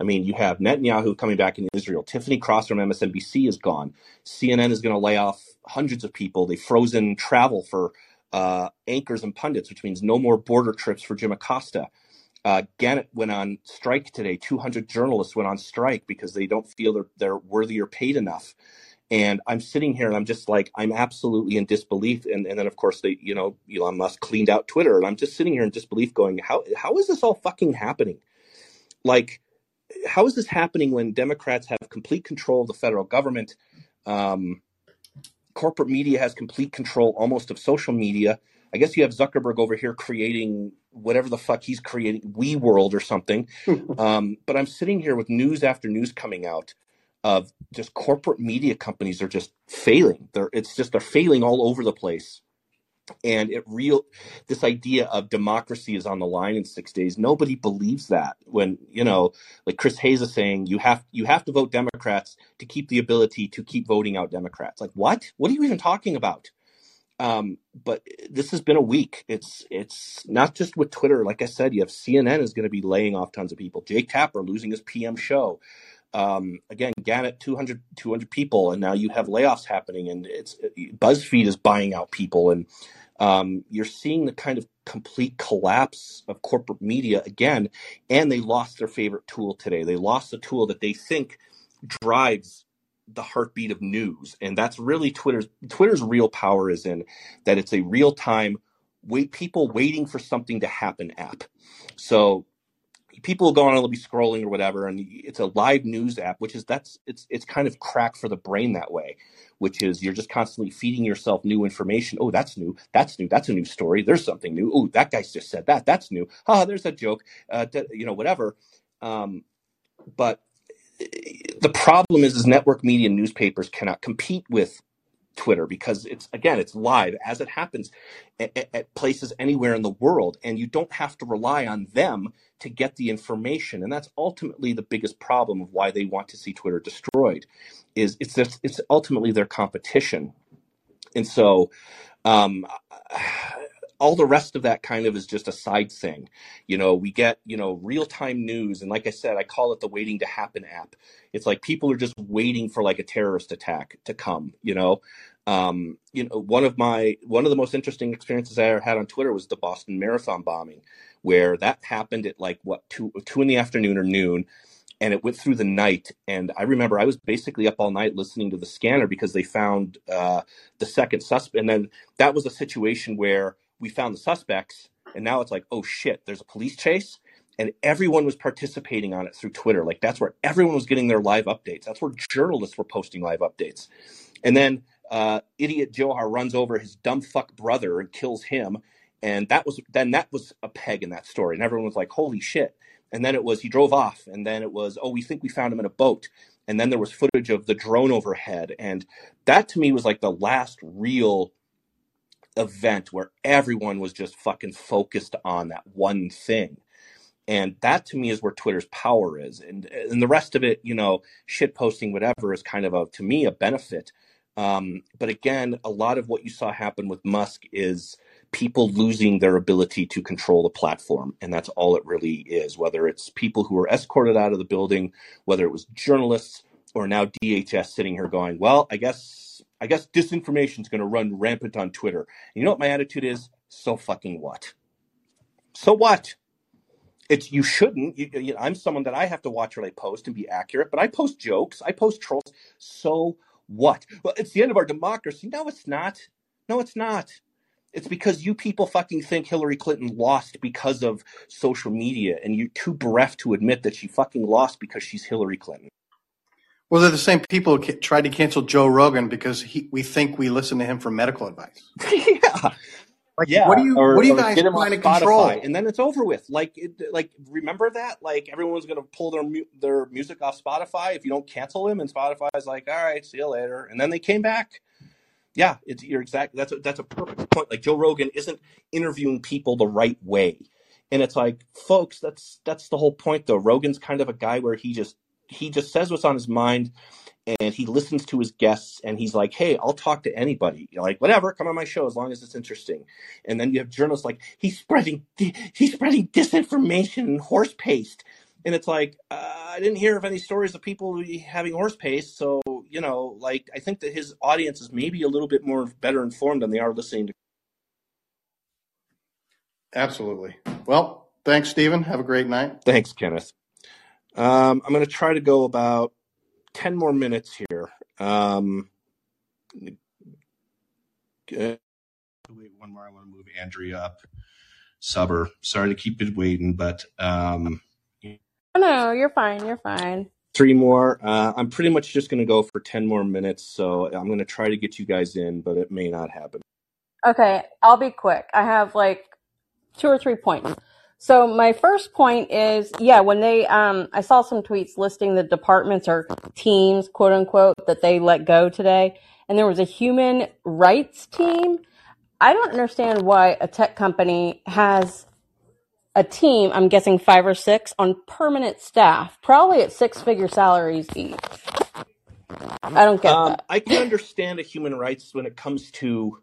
I mean, you have Netanyahu coming back in Israel. Tiffany Cross from MSNBC is gone. CNN is going to lay off hundreds of people. They've frozen travel for uh, anchors and pundits, which means no more border trips for Jim Acosta. Uh, Gannett went on strike today. 200 journalists went on strike because they don't feel they're, they're worthy or paid enough. And I'm sitting here and I'm just like, I'm absolutely in disbelief. And, and then, of course, they, you know, Elon Musk cleaned out Twitter. And I'm just sitting here in disbelief going, how, how is this all fucking happening? Like, how is this happening when Democrats have complete control of the federal government? Um, corporate media has complete control almost of social media. I guess you have Zuckerberg over here creating whatever the fuck he's creating, We World or something. um, but I'm sitting here with news after news coming out of just corporate media companies are just failing. They're it's just they're failing all over the place. And it real this idea of democracy is on the line in six days. Nobody believes that when you know, like Chris Hayes is saying, you have you have to vote Democrats to keep the ability to keep voting out Democrats. Like what? What are you even talking about? Um, but this has been a week. It's it's not just with Twitter. Like I said, you have CNN is going to be laying off tons of people. Jake Tapper losing his PM show um, again, Gannett, 200, 200 people, and now you have layoffs happening, and it's BuzzFeed is buying out people, and um, you're seeing the kind of complete collapse of corporate media again. And they lost their favorite tool today. They lost the tool that they think drives the heartbeat of news, and that's really Twitter's Twitter's real power is in that it's a real time wait people waiting for something to happen app. So people will go on and they'll be scrolling or whatever, and it's a live news app, which is that's it's it's kind of crack for the brain that way, which is you're just constantly feeding yourself new information. Oh, that's new. That's new. That's a new story. There's something new. Oh, that guy's just said that. That's new. Ah, there's a joke. Uh, you know, whatever. Um, but the problem is, is network media and newspapers cannot compete with Twitter because it's again it's live as it happens at, at, places anywhere in the world, and you don't have to rely on them to get the information. And that's ultimately the biggest problem of why they want to see Twitter destroyed. Is it's it's ultimately their competition, and so um, all the rest of that kind of is just a side thing. You know, we get, you know, real time news. And like I said, I call it the waiting to happen app. It's like people are just waiting for like a terrorist attack to come, you know? Um, you know, one of my, one of the most interesting experiences I ever had on Twitter was the Boston Marathon bombing, where that happened at like what, two, two in the afternoon or noon and it went through the night. And I remember I was basically up all night listening to the scanner because they found uh, the second suspect. And then that was a situation where we found the suspects, and now it's like, oh shit, there's a police chase. And everyone was participating on it through Twitter. Like that's where everyone was getting their live updates. That's where journalists were posting live updates. And then uh, idiot Dzhokhar runs over his dumb fuck brother and kills him. And that was then that was a peg in that story. And everyone was like, holy shit. And then it was he drove off. And then it was, oh, we think we found him in a boat. And then there was footage of the drone overhead. And that to me was like the last real event where everyone was just fucking focused on that one thing. And that to me is where Twitter's power is. And and the rest of it, you know, shit posting, whatever, is kind of a to me a benefit. Um, but again, a lot of what you saw happen with Musk is people losing their ability to control the platform. And that's all it really is, whether it's people who were escorted out of the building, whether it was journalists or now DHS sitting here going, well, I guess I guess disinformation is going to run rampant on Twitter. You know what my attitude is? So fucking what? So what? It's you shouldn't. You, you know, I'm someone that I have to watch what I post and be accurate, but I post jokes, I post trolls. So what? Well, it's the end of our democracy. No, it's not. No, it's not. It's because you people fucking think Hillary Clinton lost because of social media, and you're too bereft to admit that she fucking lost because she's Hillary Clinton. Well, they're the same people who tried to cancel Joe Rogan because he, we think we listen to him for medical advice. yeah. Like, yeah. What do you or, What do you guys trying to control? And then it's over with. Like, it, like remember that? Like everyone's going to pull their their music off Spotify if you don't cancel them, and Spotify's like, all right, see you later. And then they came back. Yeah, it's you're exact. That's a, that's a perfect point. Like Joe Rogan isn't interviewing people the right way, and it's like, folks, that's that's the whole point. Though Rogan's kind of a guy where he just he just says what's on his mind and he listens to his guests and he's like, Hey, I'll talk to anybody. You're like, whatever, come on my show as long as it's interesting. And then you have journalists like, he's spreading, he's spreading disinformation and horse paste. And it's like, uh, I didn't hear of any stories of people having horse paste. So, you know, like, I think that his audience is maybe a little bit more better informed than they are listening to. Absolutely. Well, thanks, Stephen. Have a great night. Thanks, Kenneth. Um, I'm going to try to go about 10 more minutes here. Um, wait one more. I want to move Andrea up. Subber. Sorry to keep it waiting, but. Um, oh, no, you're fine. You're fine. Three more. Uh, I'm pretty much just going to go for 10 more minutes. So I'm going to try to get you guys in, but it may not happen. Okay, I'll be quick. I have like two or three points. So my first point is, yeah, when they, um, I saw some tweets listing the departments or teams, quote unquote, that they let go today. And there was a human rights team. I don't understand why a tech company has a team, I'm guessing five or six, on permanent staff, probably at six figure salaries each. I don't get um, that. I can understand a human rights when it comes to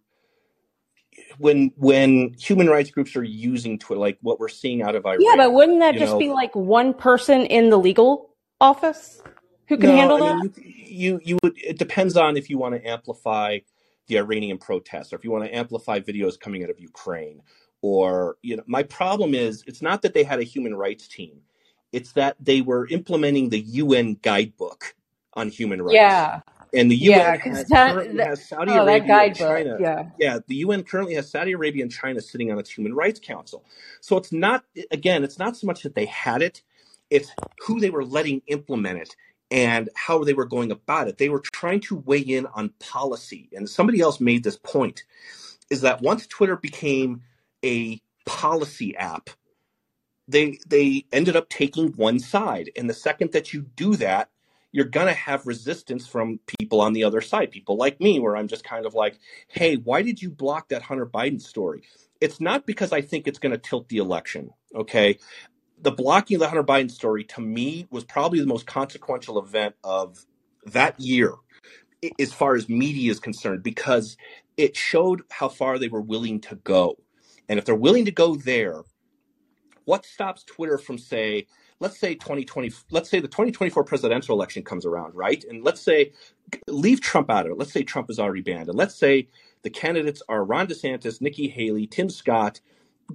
when when human rights groups are using Twitter, like what we're seeing out of Iran. Yeah, but wouldn't that just know, be like one person in the legal office who can no, handle I that? Mean, you, you, you would. It depends on if you want to amplify the Iranian protests, or if you want to amplify videos coming out of Ukraine, or you know. My problem is, it's not that they had a human rights team; it's that they were implementing the UN guidebook on human rights. Yeah. And the UN Yeah, has, that, currently that has Saudi oh that Arabia and guidebook. China. Yeah. Yeah, the UN currently has Saudi Arabia and China sitting on its Human Rights Council. So it's not, again, it's not so much that they had it, it's who they were letting implement it and how they were going about it. They were trying to weigh in on policy. And somebody else made this point is that once Twitter became a policy app, they they ended up taking one side. And the second that you do that, you're gonna have resistance from people on the other side, people like me, where I'm just kind of like, hey, why did you block that Hunter Biden story? It's not because I think it's gonna tilt the election. Okay. The blocking of the Hunter Biden story to me was probably the most consequential event of that year as far as media is concerned because it showed how far they were willing to go. And if they're willing to go there, what stops Twitter from say, let's say 2020, let's say the 2024 presidential election comes around, right? And let's say leave Trump out of it. Let's say Trump is already banned. And let's say the candidates are Ron DeSantis, Nikki Haley, Tim Scott,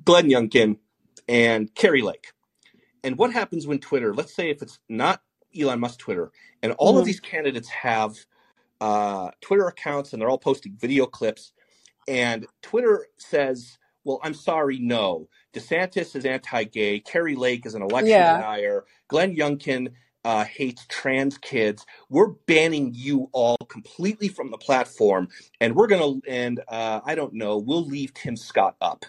Glenn Youngkin, and Kari Lake. And what happens when Twitter, let's say if it's not Elon Musk Twitter, and all mm-hmm. of these candidates have uh, Twitter accounts and they're all posting video clips. And Twitter says, well, I'm sorry, no. DeSantis is anti gay. Kari Lake is an election yeah. denier. Glenn Youngkin uh, hates trans kids. We're banning you all completely from the platform. And we're going to, and uh, I don't know, we'll leave Tim Scott up.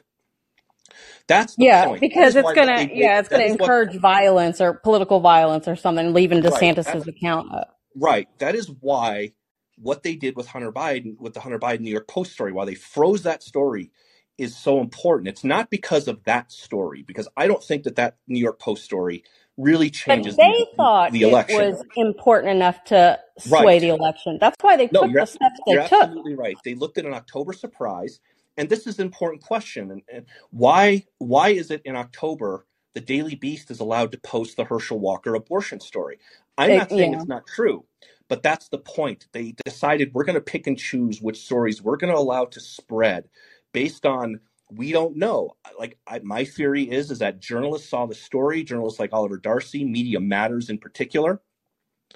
That's yeah, point. because it's gonna they, yeah, it's gonna encourage what, violence or political violence or something, leaving DeSantis's right, account up. Right. That is why what they did with Hunter Biden, with the Hunter Biden New York Post story, why they froze that story is so important. It's not because of that story, because I don't think that that New York Post story really changes. But they the, thought the election. it was important enough to sway right. the election. That's why they no, took the steps they you're took. Absolutely right. They looked at an October surprise, and this is an important question. And, and why why is it in October the Daily Beast is allowed to post the Herschel Walker abortion story? I'm not saying yeah. it's not true. But that's the point. They decided we're going to pick and choose which stories we're going to allow to spread based on we don't know. Like I, my theory is is that journalists saw the story, journalists like Oliver Darcy, Media Matters in particular,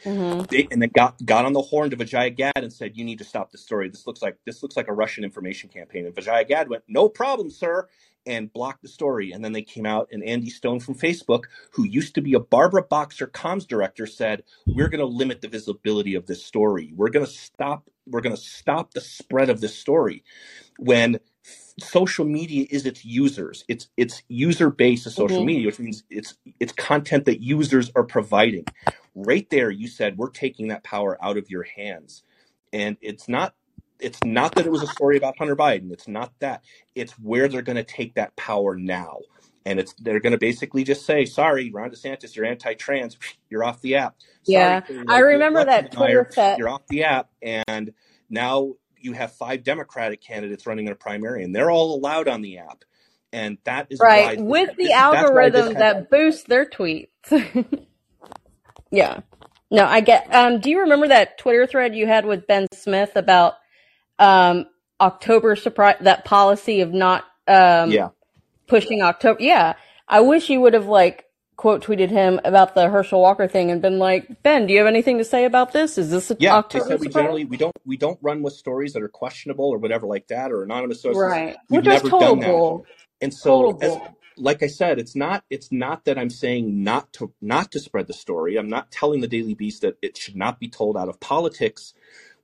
mm-hmm. they, and then got got on the horn to Vijaya Gadde and said, "You need to stop the story. This looks like this looks like a Russian information campaign." And Vijaya Gadde went, "No problem, sir," and blocked the story. And then they came out, and Andy Stone from Facebook, who used to be a Barbara Boxer comms director, said, "We're going to limit the visibility of this story. We're going to stop. We're going to stop the spread of this story." When social media is its users, it's it's user base of social mm-hmm. media, which means it's it's content that users are providing. Right there, you said we're taking that power out of your hands, and it's not it's not that it was a story about Hunter Biden. It's not that. It's where they're going to take that power now. And it's they're going to basically just say, "Sorry, Ron DeSantis, you're anti-trans. You're off the app." Sorry, yeah, I remember that Twitter set. You're off the app, and now you have five Democratic candidates running in a primary, and they're all allowed on the app. And that is right with the algorithm that boosts their tweets. yeah. No, I get. Um, do you remember that Twitter thread you had with Ben Smith about um, October surprise that policy of not um, yeah pushing October. Yeah, I wish you would have like quote tweeted him about the Herschel Walker thing and been like, Ben, do you have anything to say about this? Is this a yeah? October they said we generally we don't we don't run with stories that are questionable or whatever like that or anonymous sources. Right, We've which is total bull. And so, as, like I said, it's not it's not that I'm saying not to not to spread the story. I'm not telling the Daily Beast that it should not be told out of politics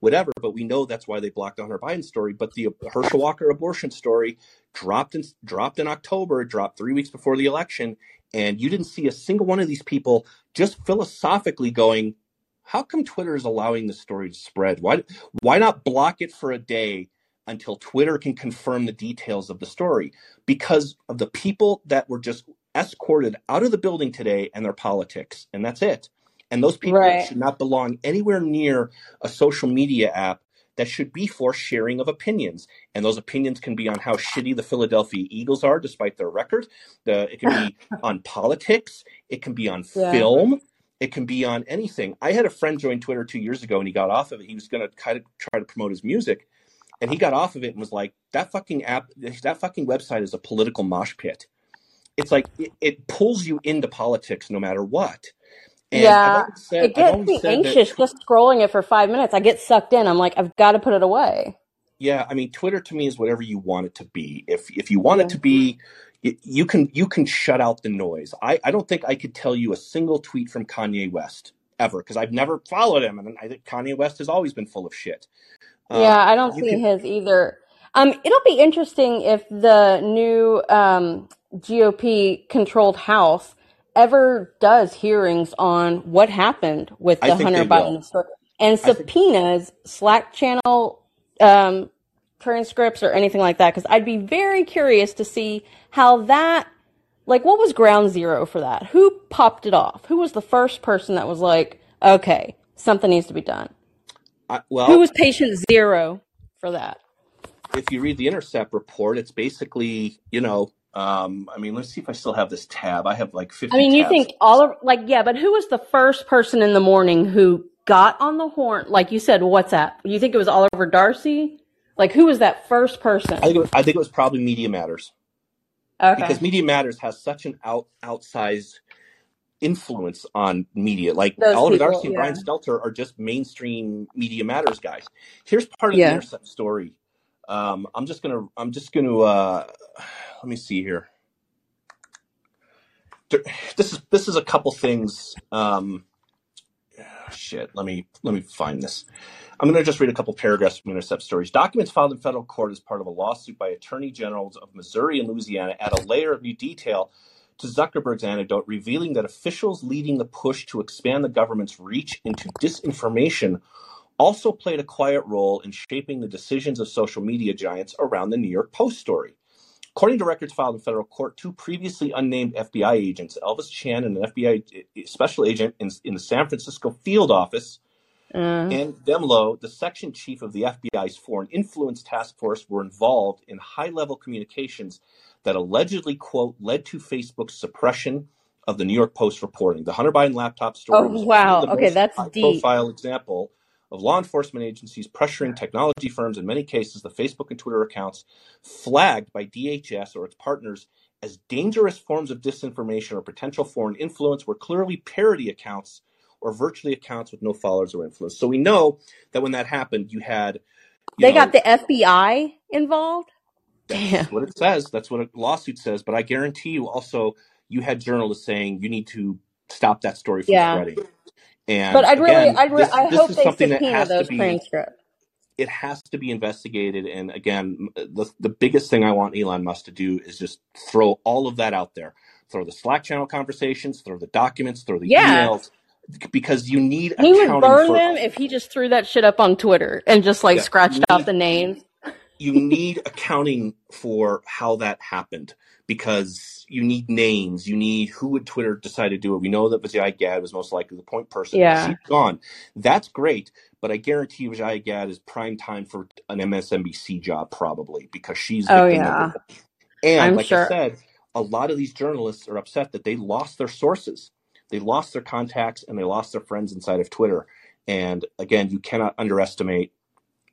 whatever. But we know that's why they blocked the Hunter Biden story. But the Herschel Walker abortion story dropped in dropped in October, dropped three weeks before the election, and you didn't see a single one of these people just philosophically going, "How come Twitter is allowing the story to spread? Why why not block it for a day?" Until Twitter can confirm the details of the story, because of the people that were just escorted out of the building today and their politics, and that's it. And those people right. should not belong anywhere near a social media app that should be for sharing of opinions. And those opinions can be on how shitty the Philadelphia Eagles are despite their record. The, it can be on politics. It can be on yeah. film. It can be on anything. I had a friend join Twitter two years ago and he got off of it. He was going to kind of try to promote his music. And he got off of it and was like, that fucking app, that fucking website is a political mosh pit. It's like, it, it pulls you into politics no matter what. And yeah, said, it gets me anxious that, just scrolling it for five minutes. I get sucked in. I'm like, I've got to put it away. Yeah, I mean, Twitter to me is whatever you want it to be. If if you want yeah. it to be, you can you can shut out the noise. I I don't think I could tell you a single tweet from Kanye West ever because I've never followed him, and I think Kanye West has always been full of shit. Um, yeah, I don't see can, his either. Um, it'll be interesting if the new um, GOP controlled House ever does hearings on what happened with the Hunter Biden story and subpoenas Slack channel um, transcripts or anything like that. Because I'd be very curious to see how that, like, what was ground zero for that? Who popped it off? Who was the first person that was like, okay, something needs to be done? I, well, who was patient zero for that? If you read the Intercept report, it's basically, you know, um, I mean, let's see if I still have this tab. I have like 50 I mean, you think all of, like, yeah, but who was the first person in the morning who got on the horn? Like you said, WhatsApp. You think it was Oliver Darcy? Like, who was that first person? I think it was, I think it was probably Media Matters. Okay. Because Media Matters has such an out, outsized influence on media. Like Those Oliver people, Darcy and yeah. Brian Stelter are just mainstream Media Matters guys. Here's part of yeah. the Intercept story. Um, I'm just gonna, I'm just gonna, uh, let me see here. This is this is a couple things. Um, shit. Let me let me find this. I'm going to just read a couple paragraphs from Intercept Stories. Documents filed in federal court as part of a lawsuit by attorney generals of Missouri and Louisiana add a layer of new detail to Zuckerberg's anecdote, revealing that officials leading the push to expand the government's reach into disinformation also played a quiet role in shaping the decisions of social media giants around the New York Post story. According to records filed in federal court, two previously unnamed FBI agents, Elvis Chan and an FBI special agent in, in the San Francisco field office, uh. and Dehmlow, the section chief of the FBI's Foreign Influence Task Force, were involved in high level communications that allegedly, quote, led to Facebook's suppression of the New York Post reporting. The Hunter Biden laptop story. Oh, wow. Okay, that's deep. profile example of law enforcement agencies pressuring technology firms, in many cases, the Facebook and Twitter accounts flagged by DHS or its partners as dangerous forms of disinformation or potential foreign influence were clearly parody accounts or virtually accounts with no followers or influence. So we know that when that happened, you had. You they know, got the FBI involved? That's Damn. what it says. That's what a lawsuit says. But I guarantee you also, you had journalists saying you need to stop that story from yeah. spreading. And but I'd again, really, I'd re- this, I this hope they subpoena those be, transcripts. It has to be investigated. And again, the, the biggest thing I want Elon Musk to do is just throw all of that out there. Throw the Slack channel conversations, throw the documents, throw the yeah. emails, because you need. He would burn them if he just threw that shit up on Twitter and just like yeah, scratched need, out the names. You need accounting for how that happened because you need names. You need who would Twitter decide to do it. We know that Vijay Gadde was most likely the point person. Yeah. She's gone. That's great, but I guarantee Vijay Gadde is prime time for an MSNBC job probably because she's. Oh yeah. And I'm like sure. I said, a lot of these journalists are upset that they lost their sources, they lost their contacts, and they lost their friends inside of Twitter. And again, you cannot underestimate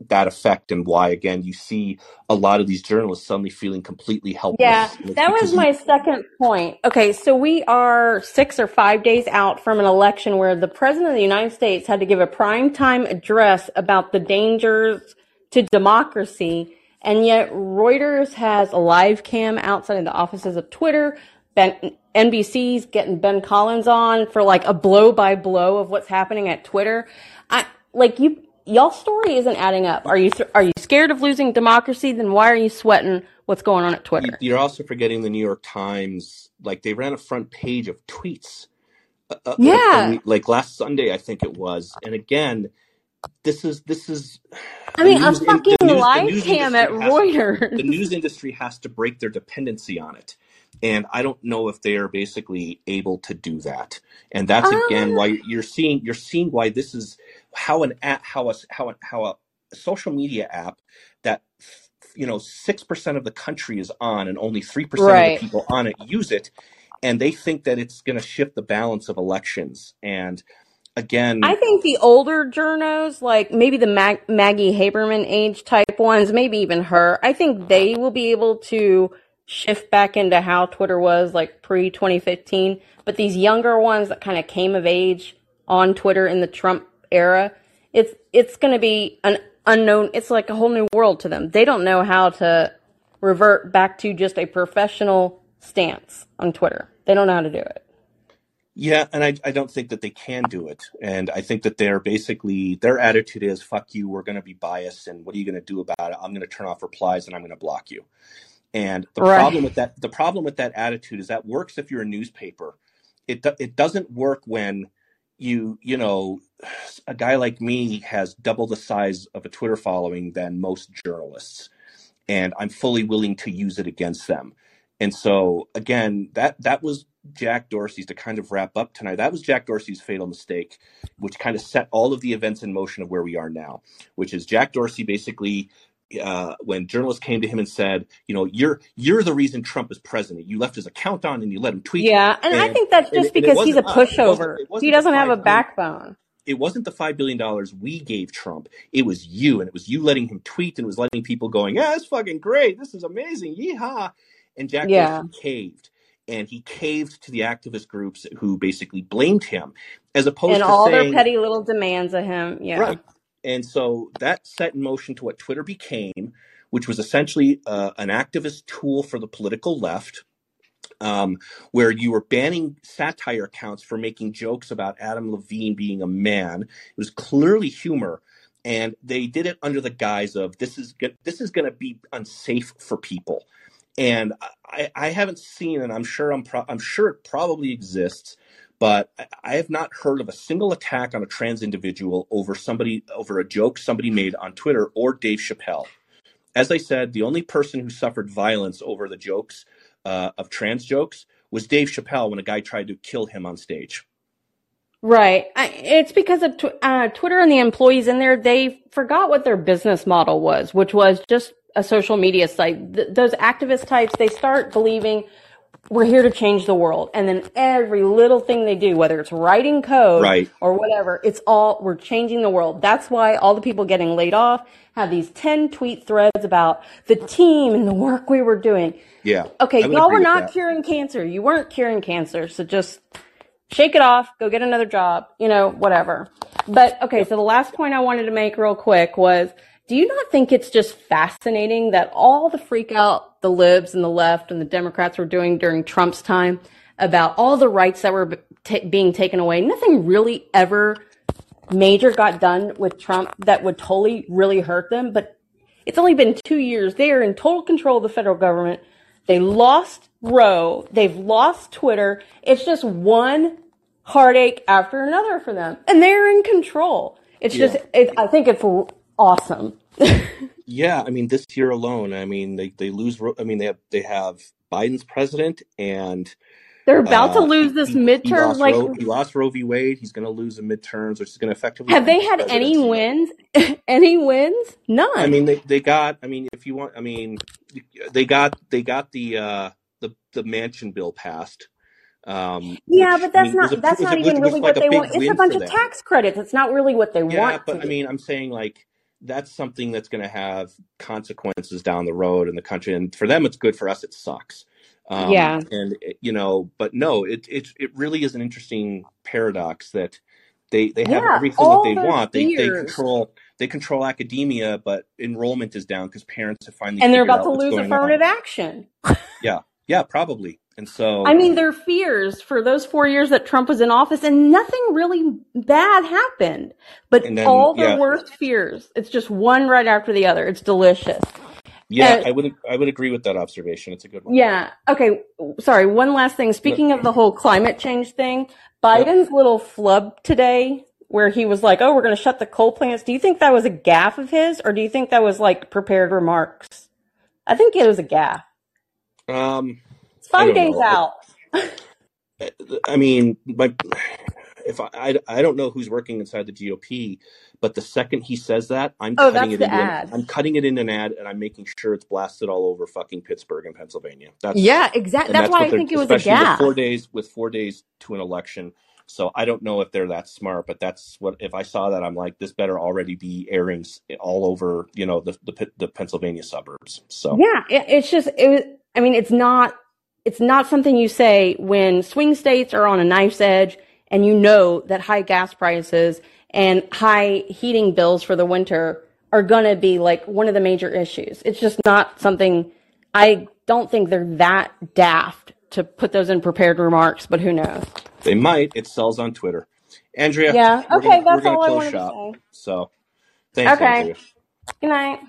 that effect and why again you see a lot of these journalists suddenly feeling completely helpless. Yeah, that was my second point. Okay, so we are six or five days out from an election where the president of the United States had to give a prime time address about the dangers to democracy, and yet Reuters has a live cam outside of the offices of Twitter. Ben, NBC's getting Ben Collins on for like a blow by blow of what's happening at Twitter. I like you y'all story isn't adding up. Are you are you scared of losing democracy? Then why are you sweating what's going on at Twitter? You're also forgetting the New York Times. Like they ran a front page of tweets. Uh, uh yeah, like, like, last Sunday, I think it was. And again, this is this is. I mean, a fucking news, live cam at Reuters. To, the news industry has to break their dependency on it. And I don't know if they are basically able to do that. And that's again why you're seeing you're seeing why this is how an app how a how a, how a social media app that you know six percent of the country is on and only three percent right. of the people on it use it, and they think that it's going to shift the balance of elections. And again, I think the older journos, like maybe the Mag- Maggie Haberman age type ones, maybe even her, I think uh-huh. they will be able to shift back into how Twitter was like pre 2015. But these younger ones that kind of came of age on Twitter in the Trump era, it's it's going to be an unknown. It's like a whole new world to them. They don't know how to revert back to just a professional stance on Twitter. They don't know how to do it. Yeah, and I, I don't think that they can do it. And I think that they're basically their attitude is fuck you, we're gonna be biased and what are you gonna do about it? I'm gonna turn off replies and I'm gonna block you. And the right. problem with that the problem with that attitude is that works if you're a newspaper. It it doesn't work when you you know a guy like me has double the size of a Twitter following than most journalists and I'm fully willing to use it against them. And so again, that that was Jack Dorsey's to kind of wrap up tonight. That was Jack Dorsey's fatal mistake, which kind of set all of the events in motion of where we are now. Which is Jack Dorsey basically, uh, when journalists came to him and said, you know, you're you're the reason Trump is president. You left his account on and you let him tweet. Yeah, and, and I think that's just and, because and he's a pushover. It wasn't, it wasn't he doesn't have a backbone it wasn't the five billion dollars we gave Trump. It was you, and it was you letting him tweet, and it was letting people going, "Yeah, it's fucking great. This is amazing. Yeehaw!" And Jack yeah. Dorsey caved, and he caved to the activist groups who basically blamed him, as opposed and to all saying, their petty little demands of him. Yeah, right. And so that set in motion to what Twitter became, which was essentially uh, an activist tool for the political left. Um, where you were banning satire accounts for making jokes about Adam Levine being a man. It was clearly humor, and they did it under the guise of this is this is going to be unsafe for people and I, I haven't seen, and I'm sure I'm pro- I'm sure it probably exists, but I have not heard of a single attack on a trans individual over somebody over a joke somebody made on Twitter or Dave Chappelle. As I said, the only person who suffered violence over the jokes uh, of trans jokes was Dave Chappelle when a guy tried to kill him on stage. Right. I, it's because of tw- uh, Twitter and the employees in there, they forgot what their business model was, which was just a social media site. Th- those activist types, they start believing we're here to change the world. And then every little thing they do, whether it's writing code right. or whatever, it's all, we're changing the world. That's why all the people getting laid off have these 10 tweet threads about the team and the work we were doing. Yeah. Okay. Y'all were not that. curing cancer. You weren't curing cancer. So just shake it off, go get another job, you know, whatever. But okay. So the last point I wanted to make real quick was, do you not think it's just fascinating that all the freak out the libs and the left and the Democrats were doing during Trump's time about all the rights that were t- being taken away? Nothing really ever major got done with Trump that would totally really hurt them. But it's only been two years. They are in total control of the federal government. They lost Roe. They've lost Twitter. It's just one heartache after another for them. And they're in control. It's yeah. just, it, I think it's awesome. yeah, I mean, this year alone, I mean, they, they lose. I mean, they have they have Biden's president, and they're about uh, to lose this he, midterm. He like Roe, he lost Roe v. Wade. He's going to lose the midterms, which is going to effectively. Have they had any wins? any wins? None. I mean, they, they got. I mean, if you want, I mean, they got they got the uh, the the Manchin bill passed. Um, yeah, which, but that's I mean, not a, that's not even really what they want. It's a bunch of tax credits. It's not really what they yeah, want. Yeah, but I mean, I'm saying like that's something that's going to have consequences down the road in the country, and for them, it's good. For us, it sucks. Um, yeah, and you know, but no, it it it really is an interesting paradox that they they have yeah, everything that they want. They they control they control academia, but enrollment is down because parents have finally and they're about to lose affirmative on. action. yeah, yeah, probably. And so, I mean, their fears for those four years that Trump was in office, and nothing really bad happened, but then, all the yeah. worst fears. It's just one right after the other. It's delicious. Yeah, uh, I would I would agree with that observation. It's a good one. Yeah. Okay. Sorry. One last thing. Speaking of the whole climate change thing, Biden's little flub today, where he was like, "Oh, we're going to shut the coal plants." Do you think that was a gaffe of his, or do you think that was like prepared remarks? I think it was a gaffe. Um, five days know. out. I mean, my, if I, I, I don't know who's working inside the GOP, but the second he says that, I'm oh, cutting it in. An, I'm cutting it in an ad, and I'm making sure it's blasted all over fucking Pittsburgh and Pennsylvania. That's yeah, exactly. That's, that's why I think it was a gap. Four days with four days to an election. So I don't know if they're that smart, but that's what if I saw that I'm like this better already be airings all over you know the the, the Pennsylvania suburbs. So yeah, it's just it was I mean, it's not it's not something you say when swing states are on a knife's edge and you know that high gas prices and high heating bills for the winter are going to be like one of the major issues. It's just not something I don't think they're that daft to put those in prepared remarks, but who knows? They might. It sells on Twitter. Andrea, Yeah. Okay, gonna that's all I wanted to say. So thanks, Okay. Andrea. Good night.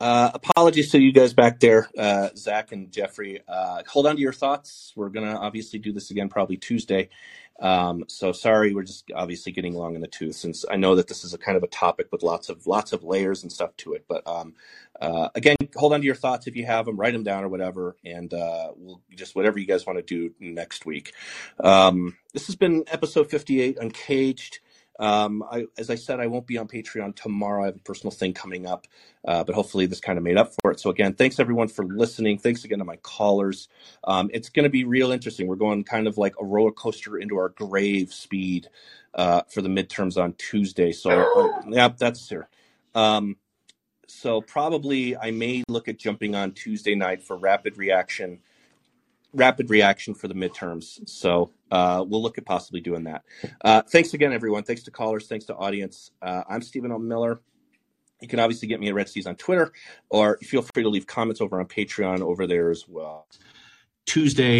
Uh, apologies to you guys back there, uh, Zach and Jeffrey. Uh, hold on to your thoughts. We're gonna obviously do this again probably Tuesday. Um, so sorry, we're just obviously getting long in the tooth since I know that this is a kind of a topic with lots of lots of layers and stuff to it. But um, uh, again, hold on to your thoughts if you have them, write them down or whatever, and uh, we'll just whatever you guys want to do next week. Um, this has been episode 58, Uncaged. Um, I, as I said, I won't be on Patreon tomorrow. I have a personal thing coming up, uh, but hopefully this kind of made up for it. So again, thanks everyone for listening. Thanks again to my callers. Um, it's going to be real interesting. We're going kind of like a roller coaster into our grave speed uh, for the midterms on Tuesday. So uh, yeah, that's here. Um, so probably I may look at jumping on Tuesday night for rapid reaction rapid reaction for the midterms. So uh, we'll look at possibly doing that. Uh, thanks again, everyone. Thanks to callers. Thanks to audience. Uh, I'm Stephen O. Miller. You can obviously get me at redsteeze on Twitter, or feel free to leave comments over on Patreon over there as well. Tuesday,